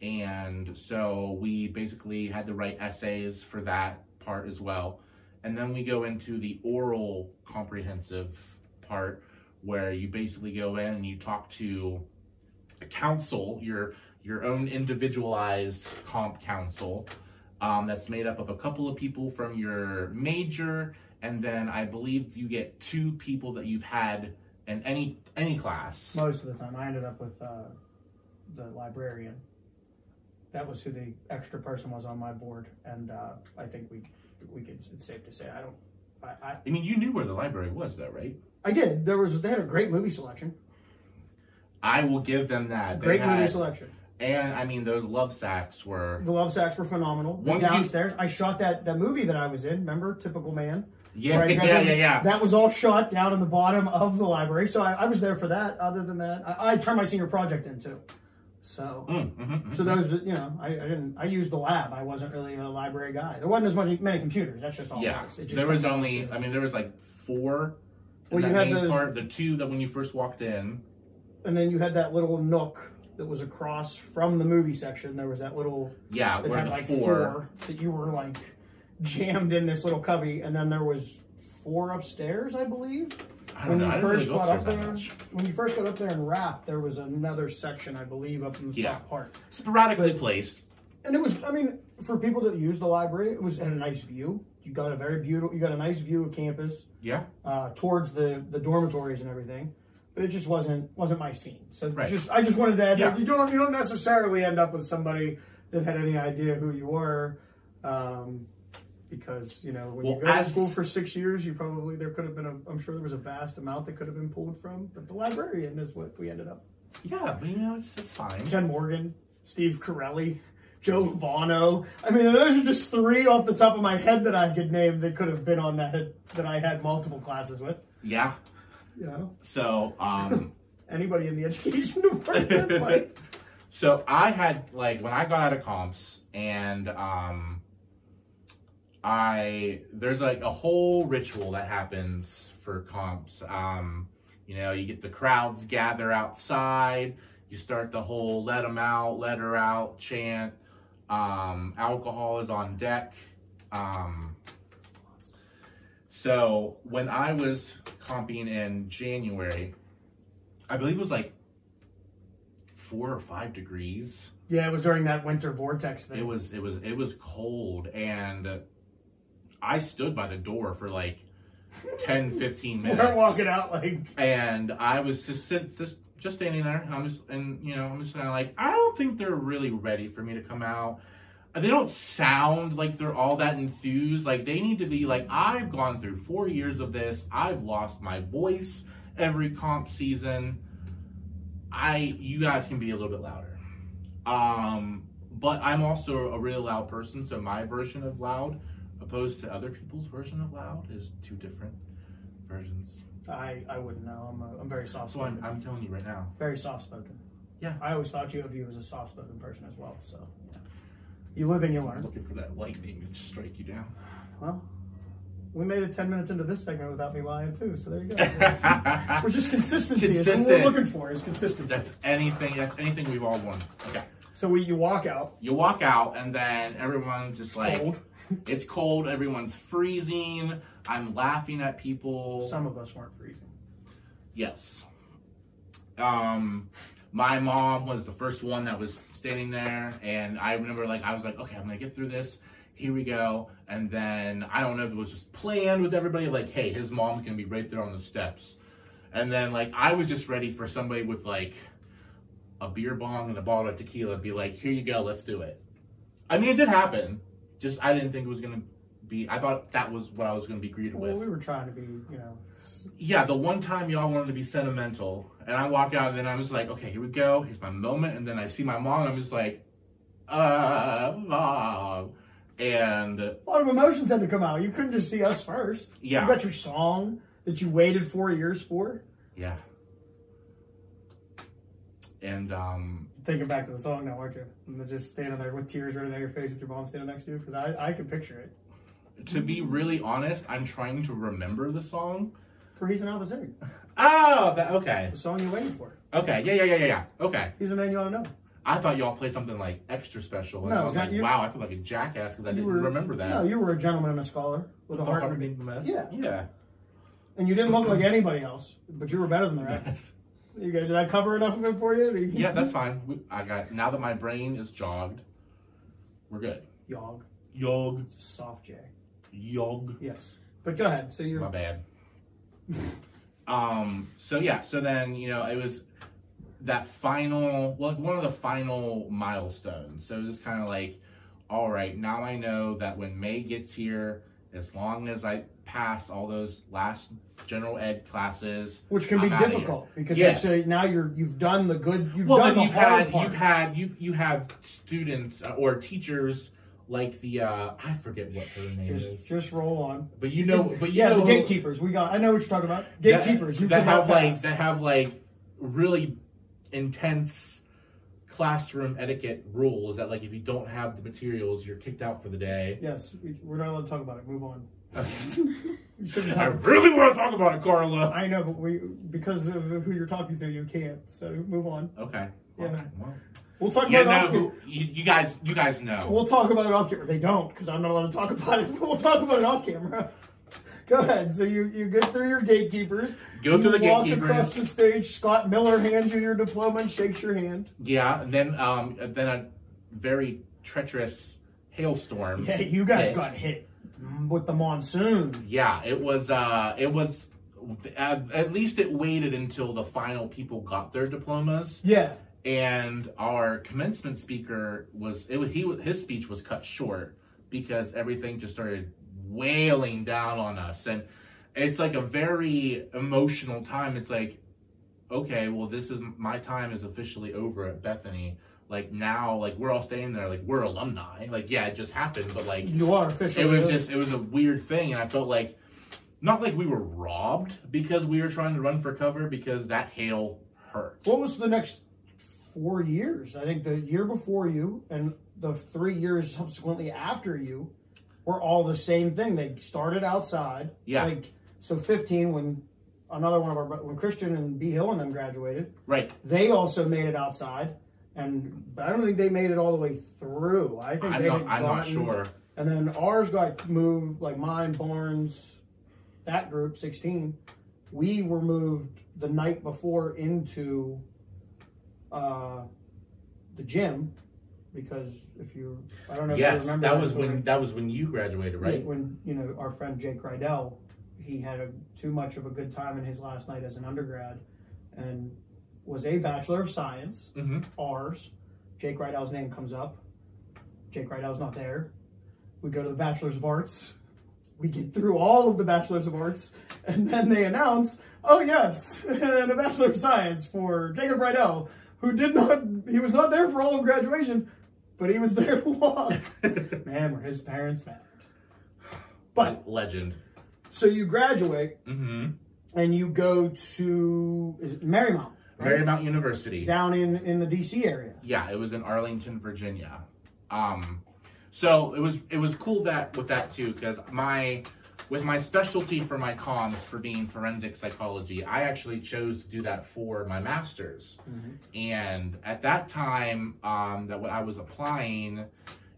and so we basically had to write essays for that part as well. And then we go into the oral comprehensive part where you basically go in and you talk to a council, your your own individualized comp council um, that's made up of a couple of people from your major, and then I believe you get two people that you've had in any any class. Most of the time, I ended up with uh, the librarian. That was who the extra person was on my board, and uh, I think we we could. It's safe to say I don't. I, I, I mean, you knew where the library was, though, right? I did. There was they had a great movie selection. I will give them that. They Great movie had- selection. And I mean, those love sacks were The love sacks were phenomenal. The Once you- downstairs, I shot that that movie that I was in. Remember, Typical Man. yeah, Where I yeah, yeah, yeah. That was all shot down in the bottom of the library, so I, I was there for that. Other than that, I, I turned my senior project into. So, Mm, mhm, mhm. so those, you know, I, I didn't. I used the lab. I wasn't really a library guy. There wasn't as many many computers. That's just all. yeah, it was. It just there was only. I mean, there was like four. In Well, you that had main those- part, the two that when you first walked in. and then you had that little nook that was across from the movie section. There was that little Yeah, that had like four. four that you were like jammed in this little cubby, and then there was four upstairs, I believe. I When know. you really first go got up there, when you first got up there and wrapped, there was another section, I believe, up in the Yeah. top part. Sporadically placed. And it was, I mean, for people that use the library, it was had a nice view. You got a very beautiful, you got a nice view of campus Yeah. uh, towards the the dormitories and everything. But it just wasn't wasn't my scene. So Right. just I just wanted to add Yeah. that you don't you don't necessarily end up with somebody that had any idea who you were. Um, because you know when Well, you go to school for six years, you probably there could have been a I'm sure there was a vast amount that could have been pulled from, but the librarian is what we ended up. Yeah, but you know, it's, it's fine. Ken Morgan, Steve Corelli, Joe Vano. I mean, those are just three off the top of my head that I could name that could have been on that that I had multiple classes with. Yeah. Know, So um, anybody in the education department, like, so I had like when I got out of comps and um, I there's like a whole ritual that happens for comps. Um, you know, you get the crowds gather outside. You start the whole "let them out, let her out" chant. Um, alcohol is on deck. Um, so when I was comping in January, I believe it was like four or five degrees. yeah, it was during that winter vortex thing. It was it was it was cold and I stood by the door for like 10 15 minutes. We're walking out like, and I was just sit, just just standing there. I'm just and you know I'm just kind of like I don't think they're really ready for me to come out. They don't sound like they're all that enthused. Like they need to be like I've gone through four years of this. I've lost my voice every comp season. I you guys can be a little bit louder. Um, but I'm also a really loud person, so my version of loud, opposed to other people's version of loud, is two different versions. I, I wouldn't know. I'm, a, I'm very soft So I'm. I'm telling you right now. Very soft spoken. Yeah. I always thought you of you as a soft spoken person as well. So, yeah. You live and you I'm learn. looking for that lightning to strike you down. Well, we made it 10 minutes into this segment without me lying, too. So there you go. We're just consistency. Is what we're looking for is consistency. That's anything. That's anything we've all wanted. Okay. so we, you walk out. You walk out, and then everyone's just like, Cold. it's cold. Everyone's freezing. I'm laughing at people. Some of us weren't freezing. Yes. Um, my mom was the first one that was standing there, and I remember like I was like, okay, I'm gonna get through this. Here we go. And then I don't know if it was just planned with everybody, like, hey, his mom's gonna be right there on the steps. And then like I was just ready for somebody with like a beer bong and a bottle of tequila to be like, here you go, let's do it. I mean, it did happen. Just I didn't think it was gonna be. I thought that was what I was gonna be greeted Well, with. we were trying to be, you know, Yeah, the one time y'all wanted to be sentimental, and I walk out, and then I was like, okay, here we go. Here's my moment, and then I see my mom, and I'm just like, uh, mom, and a lot of emotions had to come out. You couldn't just see us first. Yeah. You got your song that you waited four years for. yeah, and um, Thinking back to the song now, aren't you? And just standing there with tears running down your face with your mom standing next to you. Because I, I could picture it. To be really honest, I'm trying to remember the song. For He's an Alpha Sig. Oh, that, okay, The song you're waiting for. okay, yeah, yeah, yeah, yeah, yeah, okay. He's a man you ought to know. I thought y'all played something like extra special, and No, I was like, wow, I feel like a jackass because I didn't were- remember that. No, you were a gentleman and a scholar with a heart. beneath the mess. Yeah. yeah. And you didn't look like anybody else, but you were better than the rest. You guys, did I cover enough of it for you? Yeah, that's fine. We, I got now that my brain is jogged, we're good. Yog. Yog, Soft J. yog. Yes. But go ahead. So you're. My bad. um. So yeah. So then you know it was that final, well, one of the final milestones. So it was kind of like, all right, now I know that when May gets here, as long as I pass all those last general ed classes, Which can be I'm here. difficult because Yeah. a, now you're you've done the good you've well, done then the you've had part. you've had you you have students uh, or teachers like the uh I forget what their name just is, just roll on. but you know, but you yeah, know the gatekeepers. We got. I know what you're talking about. Gatekeepers. you that, have like that have like really intense classroom etiquette rules that like if you don't have the materials you're kicked out for the day. Yes, we, we're not allowed to talk about it. Move on. I really want to talk about it, Carla. I know, but we because of who you're talking to, you can't. So move on. Okay. Yeah. Well. We'll talk about it off you, you guys you guys know. We'll talk about it off camera. They don't because I'm not allowed to talk about it. We'll talk about it off camera. Go ahead. So you you get through your gatekeepers. Go through the walk gatekeepers. Walk across the stage. Scott Miller hands you your diploma and shakes your hand. Yeah, and then um then a very treacherous hailstorm. Yeah, you guys hit. got hit with the monsoon. Yeah, it was. Uh, it was. At, at least it waited until the final people got their diplomas, Yeah, and our commencement speaker was. It was he. His speech was cut short because everything just started wailing down on us, and it's like a very emotional time. It's like, okay, well, this is my time is officially over at Bethany. Like now, like we're all staying there, like we're alumni. Like yeah, it just happened, but like You are officially. it was just it was a weird thing, and I felt like not like we were robbed because we were trying to run for cover because that hail hurt. What was the next four years? I think the year before you and the three years subsequently after you were all the same thing. They started outside. Yeah. Like so, fifteen when another one of our when Christian and B Hill and them graduated, Right. they also made it outside. And but I don't think they made it all the way through. I think I'm they not. I'm not sure. And then ours got moved, like mine, Barnes, that group, 16. We were moved the night before into uh, the gym because if you, I don't know if you Yes, remember that was when that was when you graduated, right? When, you know, our friend Jake Rydell, he had a, too much of a good time in his last night as an undergrad and was a Bachelor of Science, Mm-hmm. ours. Jake Rydell's name comes up. Jake Rydell's not there. We go to the Bachelors of Arts. We get through all of the Bachelors of Arts, and then they announce, "Oh yes, and a Bachelor of Science for Jacob Rydell, who did not, he was not there for all of graduation, but he was there to walk." Man, were his parents mad. But Legend. so you graduate Mm-hmm. and you go to is it Marymount, right? Marymount University. down in in the DC area. Yeah, it was in Arlington, Virginia. Um, so it was it was cool that with that too, because my with my specialty for my comps for being forensic psychology, I actually chose to do that for my master's. And at that time, um, that when I was applying,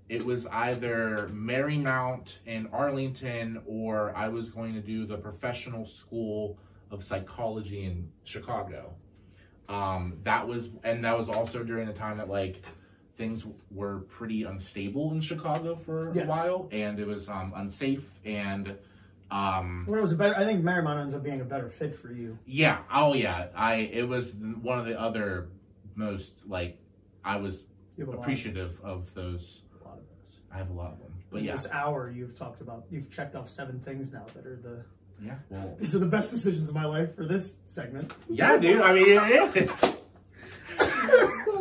it was either Marymount in Arlington or I was going to do the professional school of psychology in Chicago. Um, that was, and that was also during the time that like things were pretty unstable in Chicago for Yes. a while, and it was um, unsafe and um, Well, it was a better. I think Marymount ends up being a better fit for you. yeah, oh yeah, I it was one of the other most like I was You have a lot of- appreciative of those. a lot of those. I have a lot of them, but In yeah, This hour, you've talked about. You've checked off seven things now that are the. yeah, well, These are the best decisions of my life for this segment. yeah, dude. I mean, it is.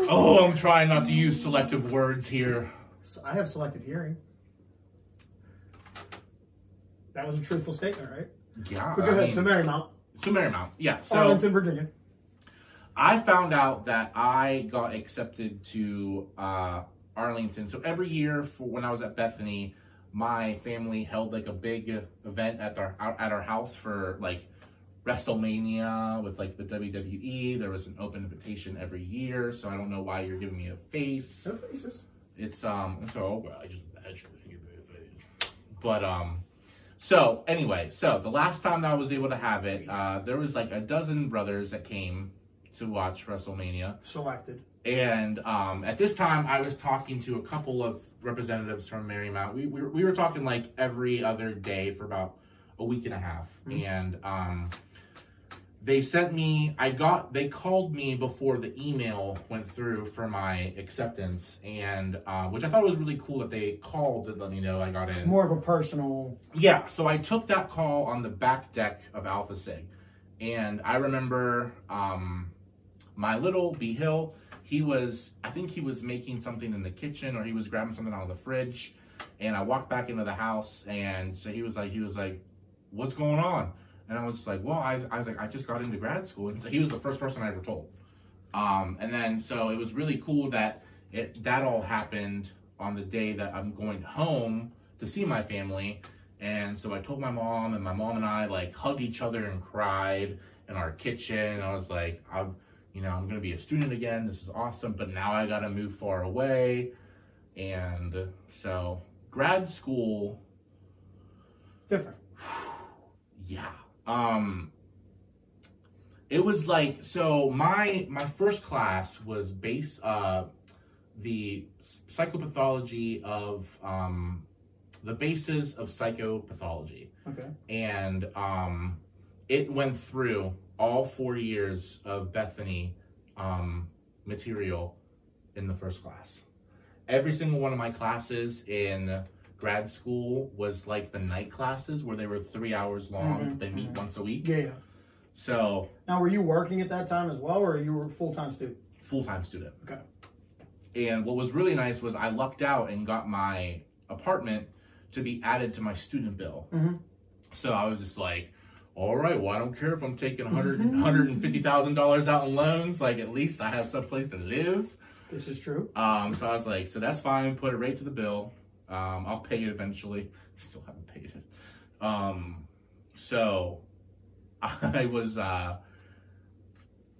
oh, I'm trying not to use selective words here. So I have selective hearing. That was a truthful statement, right? Yeah, But go I ahead. mean, So Marymount, so Marymount, yeah. So Arlington, Virginia. I found out that I got accepted to uh, Arlington. So every year, for when I was at Bethany, my family held like a big event at our at our house for like WrestleMania with like the WWE. There was an open invitation every year. So I don't know why you're giving me a face. No faces. It's um so well, I just actually give me a face. But um so anyway, so the last time that I was able to have it, uh there was like a dozen brothers that came to watch WrestleMania. Selected. And um at this time I was talking to a couple of representatives from Marymount. We we were, we were talking like every other day for about a week and a half. And um they sent me i got they called me before the email went through for my acceptance and uh, which i thought was really cool that they called to let me know i got in. More of a personal. yeah so i took that call on the back deck of alpha sig. And i remember um, my little b hill he was i think he was making something in the kitchen or he was grabbing something out of the fridge. And i walked back into the house and so he was like he was like what's going on and I was like, well, I, I was like, I just got into grad school. And so he was the first person I ever told. Um, and then, so it was really cool that it, that all happened on the day that I'm going home to see my family. And so I told my mom, and my mom and I like hugged each other and cried in our kitchen. I was like, I'm, you know, I'm going to be a student again. This is awesome. But now I got to move far away. And so grad school Different. yeah um it was like so my my first class was base uh the psychopathology of um the basis of psychopathology Okay. and um it went through all four years of bethany um material in the first class every single one of my classes in grad school was like the night classes where they were three hours long Mhm, they meet mhm. once a week Yeah, yeah. So Now, were you working at that time as well, or you were a full time student? full time student. Okay. And what was really nice was I lucked out and got my apartment to be added to my student bill. Mhm. So I was just like, all right, well, I don't care if I'm taking 100 $150,000 out in loans. Like, at least I have some place to live. This is true. Um, so I was like, so that's fine. Put it right to the bill. Um, I'll pay it eventually. I Still haven't paid it. Um, so I was, uh,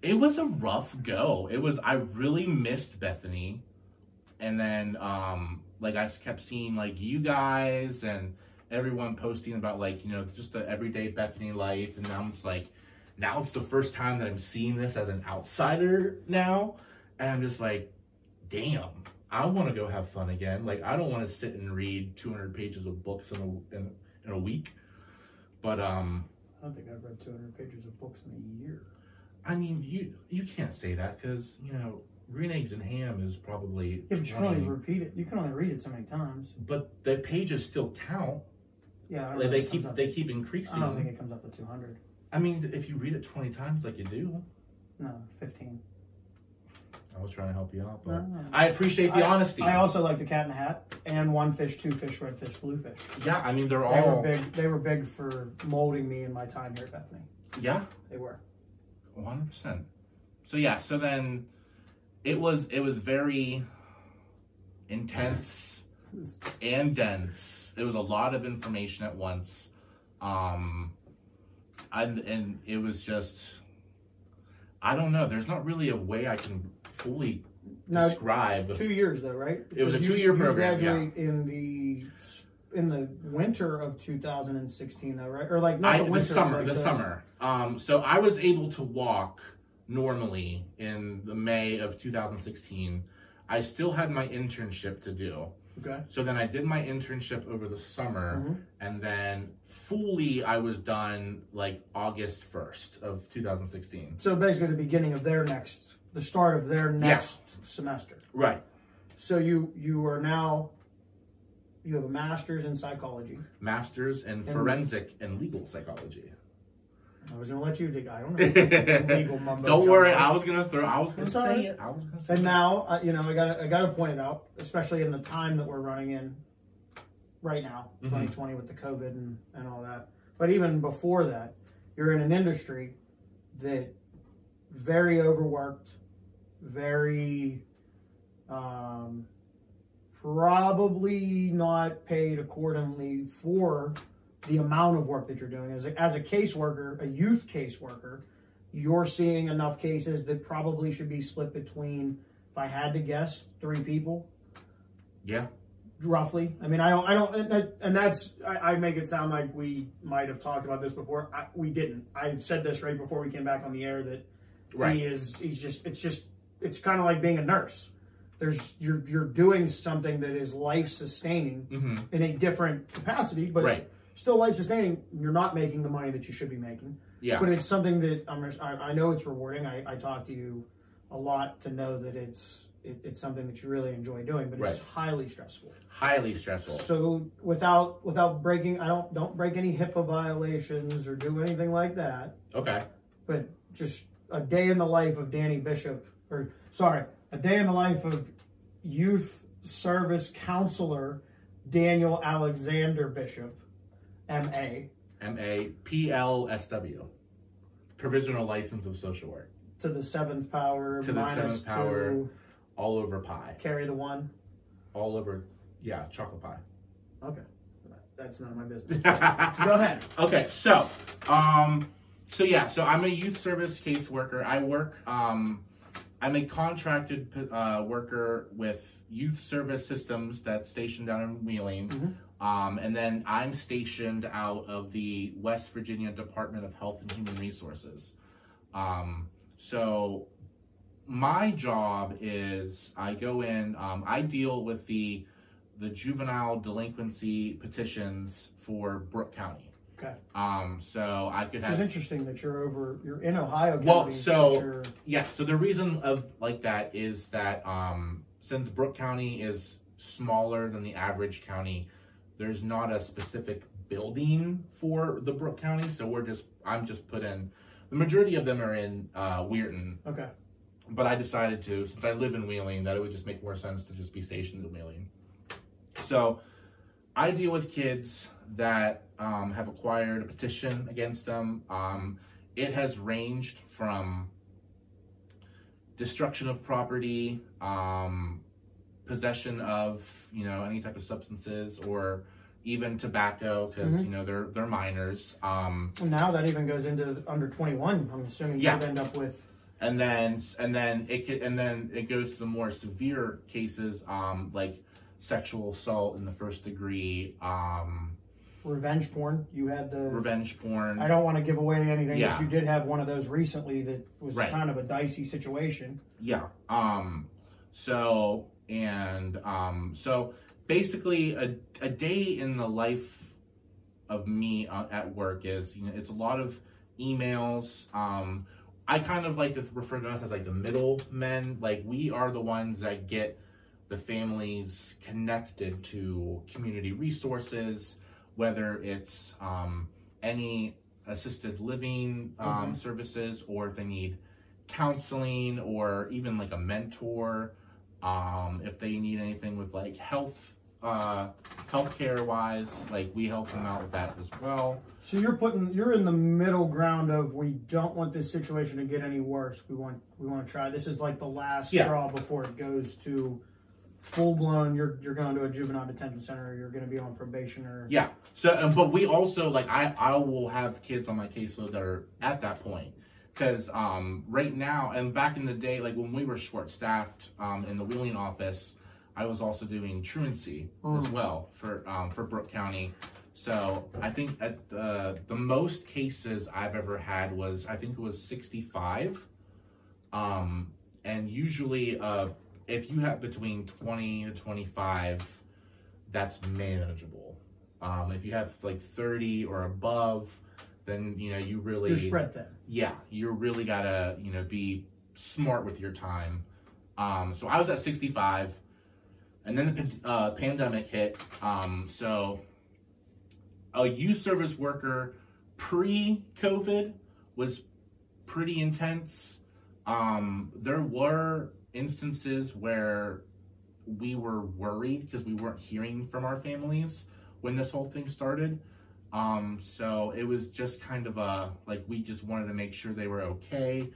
it was a rough go. It was, I really missed Bethany. And then, um, like I kept seeing like you guys and everyone posting about like, you know, just the everyday Bethany life. And I'm just like, now it's the first time that I'm seeing this as an outsider now. And I'm just like, damn, I want to go have fun again. Like, I don't want to sit and read 200 pages of books in a, in, in a week. But, um, I don't think I've read 200 pages of books in a year. I mean, you you can't say that because, you know, green eggs and ham is probably Yeah, but you can only repeat it. You can only read it so many times. but the pages still count. Yeah, I don't Like, they keep they keep increasing. I don't think it comes up to 200. I mean, if you read it 20 times like you do, No, 15. I was trying to help you out, but No, no. I appreciate the I- honesty. I also like the Cat in the Hat and One Fish, Two Fish, Red Fish, Blue Fish. yeah, I mean, they're They were all big. They were big for molding me in my time here at Bethany. yeah. They were. One hundred percent. So yeah, so then it was it was very intense and dense. It was a lot of information at once. Um and and it was just I don't know, there's not really a way I can fully Now, describe two years though, right? It was a two-year you program, Graduate in the in the winter of 2016, though, right? Or like not I, the the summer, like the summer. Um, so I was able to walk normally in the May of 2016. I still had my internship to do. Okay. So then I did my internship over the summer, Mhm. and then fully I was done like August 1st of 2016. So basically, the beginning of their next, the start of their next semester. Right. So you you are now you have a master's in psychology. Masters in forensic and legal psychology. I was going to let you dig. I don't know. Legal mumbo Don't worry, jumbo. I was gonna throw. I was gonna say it. I was gonna say And it. now, uh, you know, I got I got to point it out, especially in the time that we're running in right now, Mhm. 2020 with the COVID and, and all that. But even before that, you're in an industry that very overworked, very um, probably not paid accordingly for the amount of work that you're doing. As a, as a caseworker, a youth caseworker, you're seeing enough cases that probably should be split between, if I had to guess, three people, Yeah. roughly. I mean, I don't, I don't, and, that's, I, I make it sound like we might have talked about this before. I, we didn't. I said this right before we came back on the air that Right. he is, he's just, it's just, it's kind of like being a nurse. There's, you're, you're doing something that is life sustaining hmm in a different capacity, but Right. still life sustaining. You're not making the money that you should be making. Yeah. But it's something that I'm. I, I know it's rewarding. I, I talk to you a lot to know that it's it, it's something that you really enjoy doing, but it's highly stressful. Highly stressful. So without without breaking, I don't don't break any HIPAA violations or do anything like that. Okay. But just a day in the life of Danny Bishop, or sorry, a day in the life of youth service counselor Daniel Alexander Bishop, M.A. M A P L S W. Provisional license of social work. to the seventh power To the minus seventh power. two, All over pie. carry the one. All over yeah, chocolate pie. Okay, that's none of my business. Go ahead. Okay, so um so yeah, so I'm a youth service caseworker. I work um I'm a contracted uh, worker with youth service systems that's stationed down in Wheeling. Mhm. Um, and then I'm stationed out of the West Virginia Department of Health and Human Resources. Um, so my job is I go in, um, I deal with the the juvenile delinquency petitions for Brooke County. Okay. Um, so I could Which have is interesting that you're over. You're in Ohio Well, so- yeah, so the reason of like that is that um, since Brooke County is smaller than the average county, there's not a specific building for the Brooke County, so we're just I'm just put in the majority of them are in uh, Weirton, Okay. but I decided to, since I live in Wheeling, that it would just make more sense to just be stationed in Wheeling. So I deal with kids that um, have acquired a petition against them. Um, it has ranged from destruction of property, um, possession of you know any type of substances, or even tobacco because Mhm. you know they're they're minors. Um, And now that even goes into under 21. I'm assuming Yeah. you'd end up with. and then and then it could, and then it goes to the more severe cases um like sexual assault in the first degree um Revenge porn. You had the. revenge porn I don't want to give away anything, Yeah. but you did have one of those recently that was Right. kind of a dicey situation. yeah um so and um so basically a, a day in the life of me uh, at work is you know it's a lot of emails um i kind of like to refer to us as like the middle men like we are the ones that get the families connected to community resources whether it's um any assisted living um, Mhm. services or if they need counseling or even like a mentor um, if they need anything with like health uh, healthcare wise like we help them out with that as well So you're putting you're in the middle ground of we don't want this situation to get any worse. We want we want to try. This is like the last Yeah. straw before it goes to full blown. You're you're going to a juvenile detention center. Or you're going to be on probation or yeah so but we also like i i will have kids on my caseload that are at that point because um right now and back in the day like when we were short staffed um in the wheeling office i was also doing truancy as Mm. well for um for brooke county so i think at the the most cases i've ever had was i think it was 65 um and usually uh if you have between 20 to 25 that's manageable um if you have like 30 or above then you know you really you're spread thin. yeah, you really gotta, you know, be smart with your time. Um, so I was at 65, and then the uh, pandemic hit. Um, so a youth service worker pre-COVID was pretty intense. Um, there were instances where we were worried because we weren't hearing from our families when this whole thing started. Um, so it was just kind of a like we just wanted to make sure they were okay,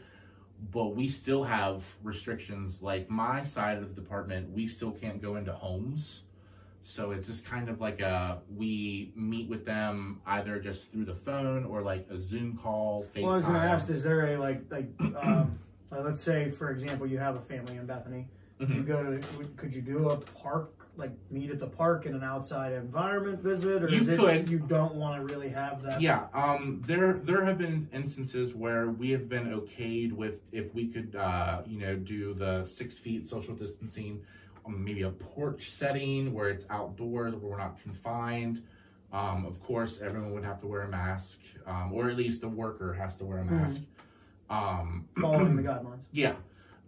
but we still have restrictions. Like my side of the department, we still can't go into homes. So it's just kind of like a we meet with them either just through the phone or like a Zoom call, FaceTime. Well, I was to ask, is there a like like um, uh, let's say for example you have a family in Bethany. You Mhm. go to could you do a park like meet at the park in an outside environment visit or You is it could. you don't want to really have that? Yeah, um, there there have been instances where we have been okayed with if we could, uh, you know, do the six feet social distancing, um, maybe a porch setting where it's outdoors where we're not confined. Um, of course, everyone would have to wear a mask, um, or at least the worker has to wear a mask. Um, following the guidelines. yeah.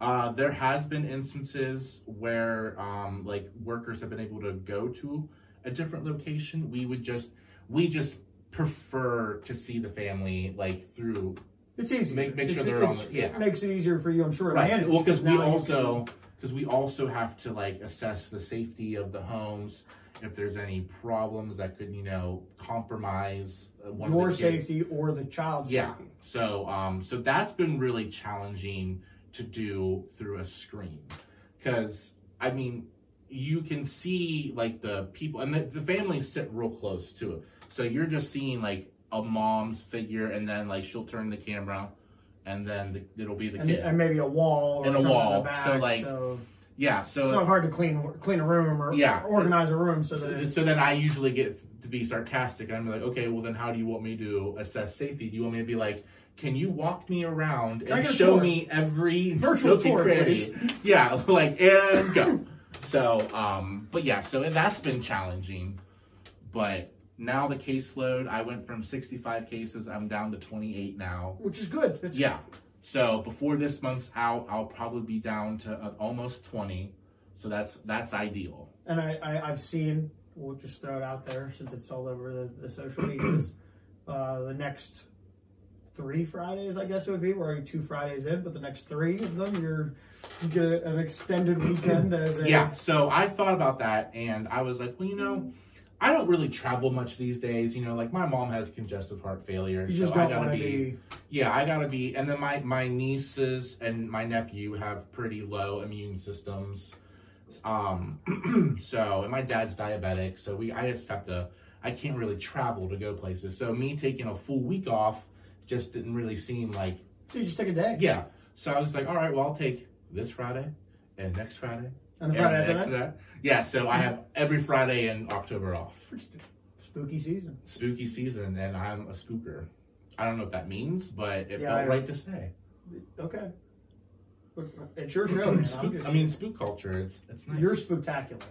Uh, there has been instances where um, like workers have been able to go to a different location. We would just we just prefer to see the family like through It's easy. Make- make sure It's- they're on the- yeah. It makes it easier for you, I'm sure. right. manage, Well, because we also because we also have to like assess the safety of the homes. If there's any problems that could you know compromise uh, one your of the kids. safety or the child's Yeah. safety. So um so that's been really challenging to do through a screen cuz I mean you can see like the people and the, the families sit real close to it. So you're just seeing like a mom's figure and then like she'll turn the camera and then the, it'll be the And, kid. and maybe a wall or And a wall. back, So, like, so yeah, so it's not hard to clean clean a room or Yeah. organize a room so that so, so then I usually get to be sarcastic. I'm like, okay, well then how do you want me to assess safety? Do you want me to be like, can you walk me around and show tour? me every Virtual tour? Yeah, like and go. So, um, but yeah, so that's been challenging. But now the caseload, I went from 65 cases, I'm down to 28 now. which is good. It's, Yeah. So before this month's out, I'll probably be down to uh, almost 20. So that's that's ideal. And I, I I've seen. We'll just throw it out there since it's all over the, the social medias. uh, the next three Fridays, I guess it would be. We're already two Fridays in, but the next three of them, you're you get an extended weekend as a Yeah, so I thought about that and I was like, well, you know, I don't really travel much these days. You know, like my mom has congestive heart failure, You so I gotta be, be. yeah, I gotta be. And then my my nieces and my nephew have pretty low immune systems, um, so and my dad's diabetic, so we I just have to. I can't really travel to go places. So me taking a full week off just didn't really seem like So you just take a day. yeah. So I was like, all right, well I'll take this Friday and next Friday And Friday after next that, that. Yeah, so I have every Friday in October off. spooky season. Spooky season, and I'm a spooker. I don't know what that means, but it Yeah, felt right to say. Okay. It's your show, man. I'm Spook- just, I mean, spook culture. It's it's nice. you're spectacular.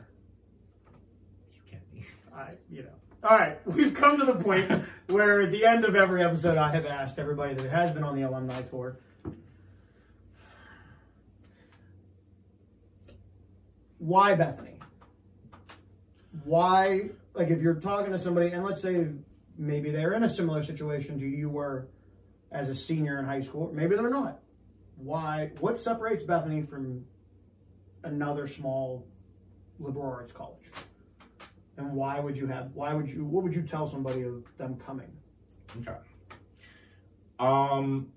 You can't be. I, you know. All right, we've come to the point where at the end of every episode, I have asked everybody that has been on the alumni tour. Why Bethany? Why, like, if you're talking to somebody, and let's say maybe they're in a similar situation to you were as a senior in high school, maybe they're not. Why? What separates Bethany from another small liberal arts college? And why would you have? Why would you? What would you tell somebody of them coming? Okay. Um,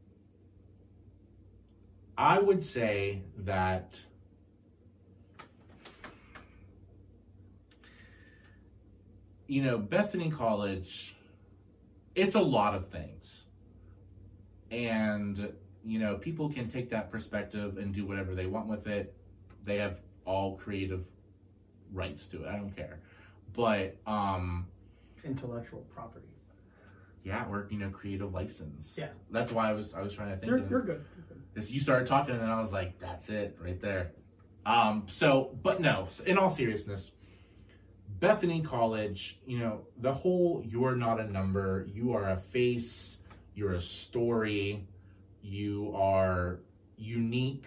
I would say that you know Bethany College. It's a lot of things, and you know people can take that perspective and do whatever they want with it. They have all creative rights to it. I don't care, but um. Intellectual property. Yeah, or you know, creative license. Yeah. that's why I was I was trying to think. You're, of you're good. You started talking, and then I was like, "That's it, right there." Um. So, but no. In all seriousness, Bethany College, you know, the whole "you're not a number, you are a face, you're a story, you are unique."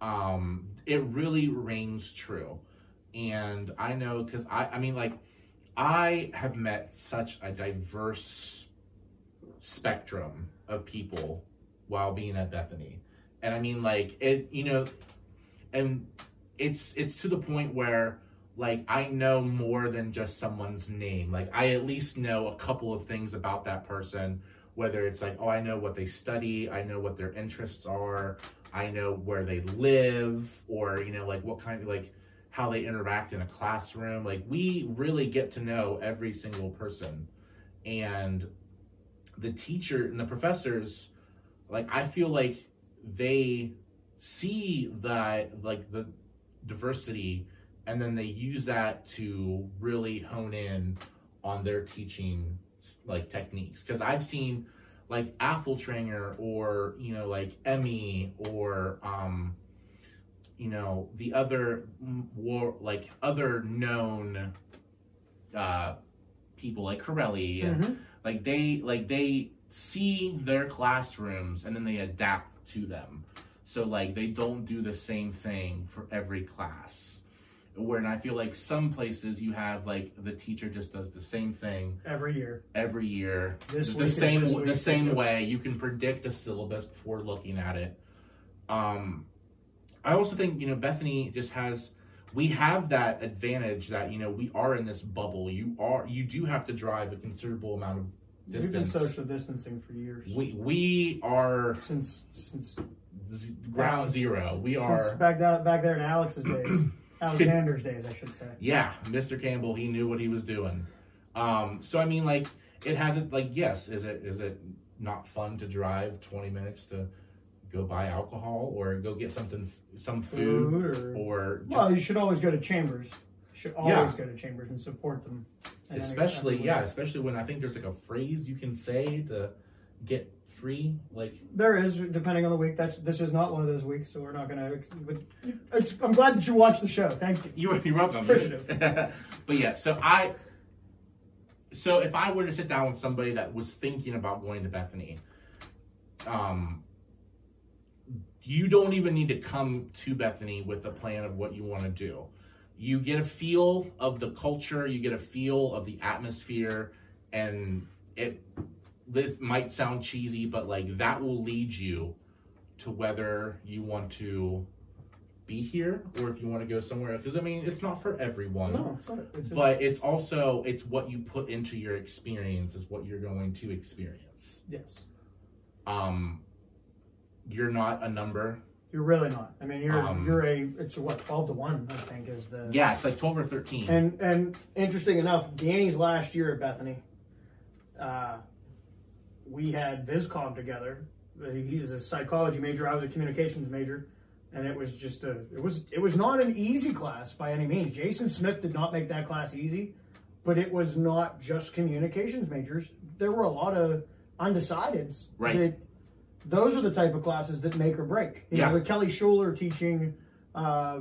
Um, it really rings true, and I know because I, I mean, like, I have met such a diverse spectrum of people while being at Bethany. And I mean like it you know and it's it's to the point where like I know more than just someone's name. Like I at least know a couple of things about that person whether it's like oh I know what they study, I know what their interests are, I know where they live or you know like what kind of like how they interact in a classroom. Like we really get to know every single person. And the teacher and the professors like i feel like they see that like the diversity and then they use that to really hone in on their teaching like techniques. Because i've seen like Trainer or you know like emmy or um you know the other war like other known uh people like corelli and Mhm. like they like they see their classrooms and then they adapt to them. So like they don't do the same thing for every class where and i feel like some places you have like the teacher just does the same thing Every year. every year This the same the week. same way you can predict a syllabus before looking at it um i also think you know bethany just has we have that advantage that you know we are in this bubble you are you do have to drive a considerable amount of distance. We've been social distancing for years. we we are since since ground zero we since are back down back there in Alex's days, Alexander's days, I should say. yeah mr campbell he knew what he was doing um so i mean like it hasn't like yes is it is it not fun to drive 20 minutes to go buy alcohol or go get something some food Food or or well, you should always go to Chambers. You should always Yeah. go to Chambers and support them. And especially yeah especially when i think there's like a phrase you can say to get free like There is, depending on the week. That's this is not one of those weeks, so we're not gonna. But it's, I'm glad that you watched the show. Thank you. You you're welcome. Appreciative. but yeah, so I so if I were to sit down with somebody that was thinking about going to Bethany, um you don't even need to come to Bethany with a plan of what you want to do. You get a feel of the culture, you get a feel of the atmosphere, and it this might sound cheesy, but like that will lead you to whether you want to be here or if you want to go somewhere else. Because I mean, it's not for everyone. No, it's not. It's But it's also it's what you put into your experience is what you're going to experience. yes, Um, you're not a number. you're really not. I mean, you're Um, you're a. It's what twelve to one. I think is the. Yeah, it's like twelve or thirteen. And and interesting enough, Danny's last year at Bethany, uh, we had VisCom together. Uh, He's a psychology major. I was a communications major, and it was just a. It was it was not an easy class by any means. Jason Smith did not make that class easy, but it was not just communications majors. There were a lot of undecideds. Right. That those are the type of classes that make or break. You Yeah. know, the Kelly Schuler teaching uh,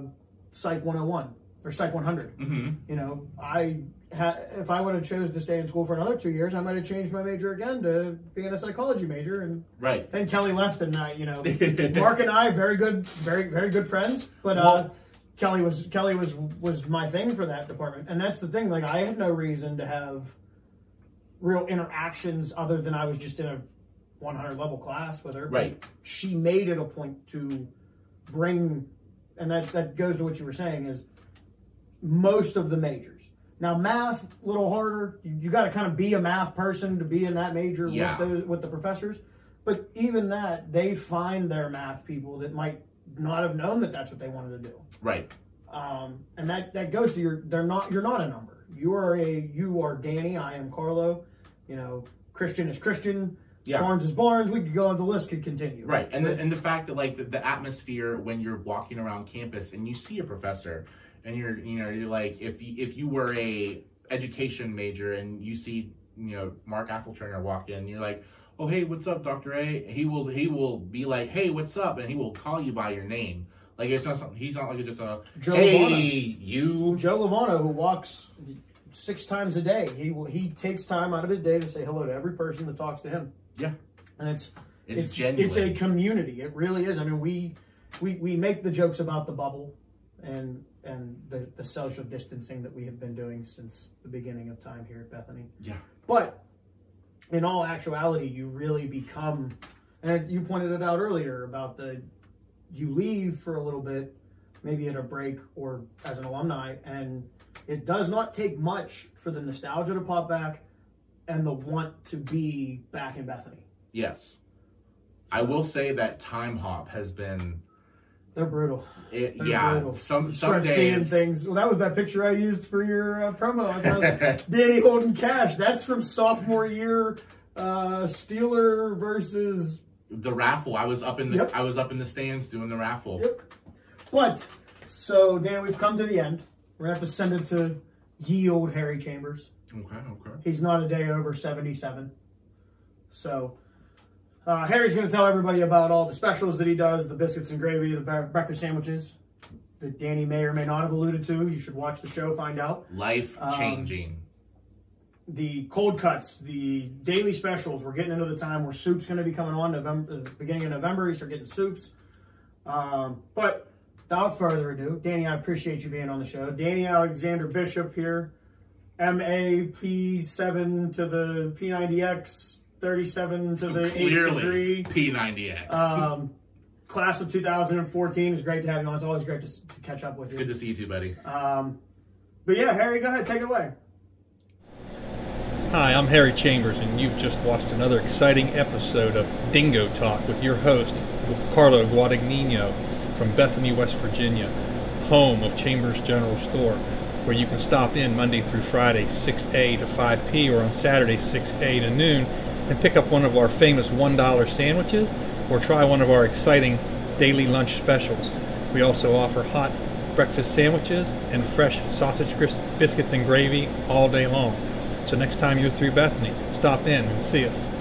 Psych 101 or Psych 100. Mm-hmm. You know, I if I would have chose to stay in school for another two years, I might have changed my major again to being a psychology major. And Right. then Kelly left, and I, you know, Mark and I very good, very very good friends. But uh, Kelly was Kelly was was my thing for that department, and that's the thing. Like I had no reason to have real interactions other than I was just in a 100 level class with her. But Right. She made it a point to bring, and that that goes to what you were saying is most of the majors. Now math a little harder. You, you got to kind of be a math person to be in that major Yeah. with those with the professors. But even that, they find their math people that might not have known that that's what they wanted to do. Right. Um, and that that goes to your. They're not. You're not a number. You are a. You are Danny. I am Carlo. You know, Christian is Christian. Yeah. Barnes is Barnes. We could go on. The list could continue. Right, and the, and the fact that like the, the atmosphere when you're walking around campus and you see a professor, and you're you know you're like if you, if you were a education major and you see you know Mark Affeltranger walk in, you're like, oh hey, what's up, Doctor A? He will he will be like, hey, what's up, and he will call you by your name. Like it's not something. He's not like just a Joe hey you. Joe Lovano, who walks six times a day, he will, he takes time out of his day to say hello to every person that talks to him. Yeah, And it's it's, it's genuine. it's a community. It really is. I mean, we we we make the jokes about the bubble and and the the social distancing that we have been doing since the beginning of time here at Bethany. yeah, But in all actuality, you really become, and you pointed it out earlier about the, you leave for a little bit, maybe at a break or as an alumni, and it does not take much for the nostalgia to pop back and the want to be back in Bethany. yes. I will say that time hop has been. They're brutal. It, They're yeah, brutal. some some start seeing days. things. Well, that was that picture I used for your uh, promo. I Danny holding cash. That's from sophomore year. Uh, Steeler versus the raffle. I was up in the Yep. I was up in the stands doing the raffle. Yep. But so Dan, we've come to the end. We're gonna have to send it to ye old Harry Chambers. Okay, okay. He's not a day over seventy-seven. So uh, Harry's gonna tell everybody about all the specials that he does, the biscuits and gravy, the breakfast sandwiches that Danny may or may not have alluded to. You should watch the show, find out. Life Um, changing. the cold cuts, the daily specials. We're getting into the time where soup's going to be coming on November, uh, beginning of November. You start getting soups. Um, but without further ado, Danny, I appreciate you being on the show. Danny Alexander Bishop here, MAP7 to the P90X, 37 to the eighth Clearly, degree. P90X. Um, class of 2014 is great to have you on. It's always great to, to catch up with you. Good to see you too, buddy. Um, but yeah, Harry, go ahead, take it away. Hi, I'm Harry Chambers, and you've just watched another exciting episode of Dingo Talk with your host, Carlo Guadagnino from Bethany, West Virginia, home of Chambers General Store, where you can stop in Monday through Friday, 6A to 5P, or on Saturday, 6A to noon, and pick up one of our famous $1 sandwiches or try one of our exciting daily lunch specials. We also offer hot breakfast sandwiches and fresh sausage biscuits and gravy all day long. So next time you're through Bethany, stop in and see us.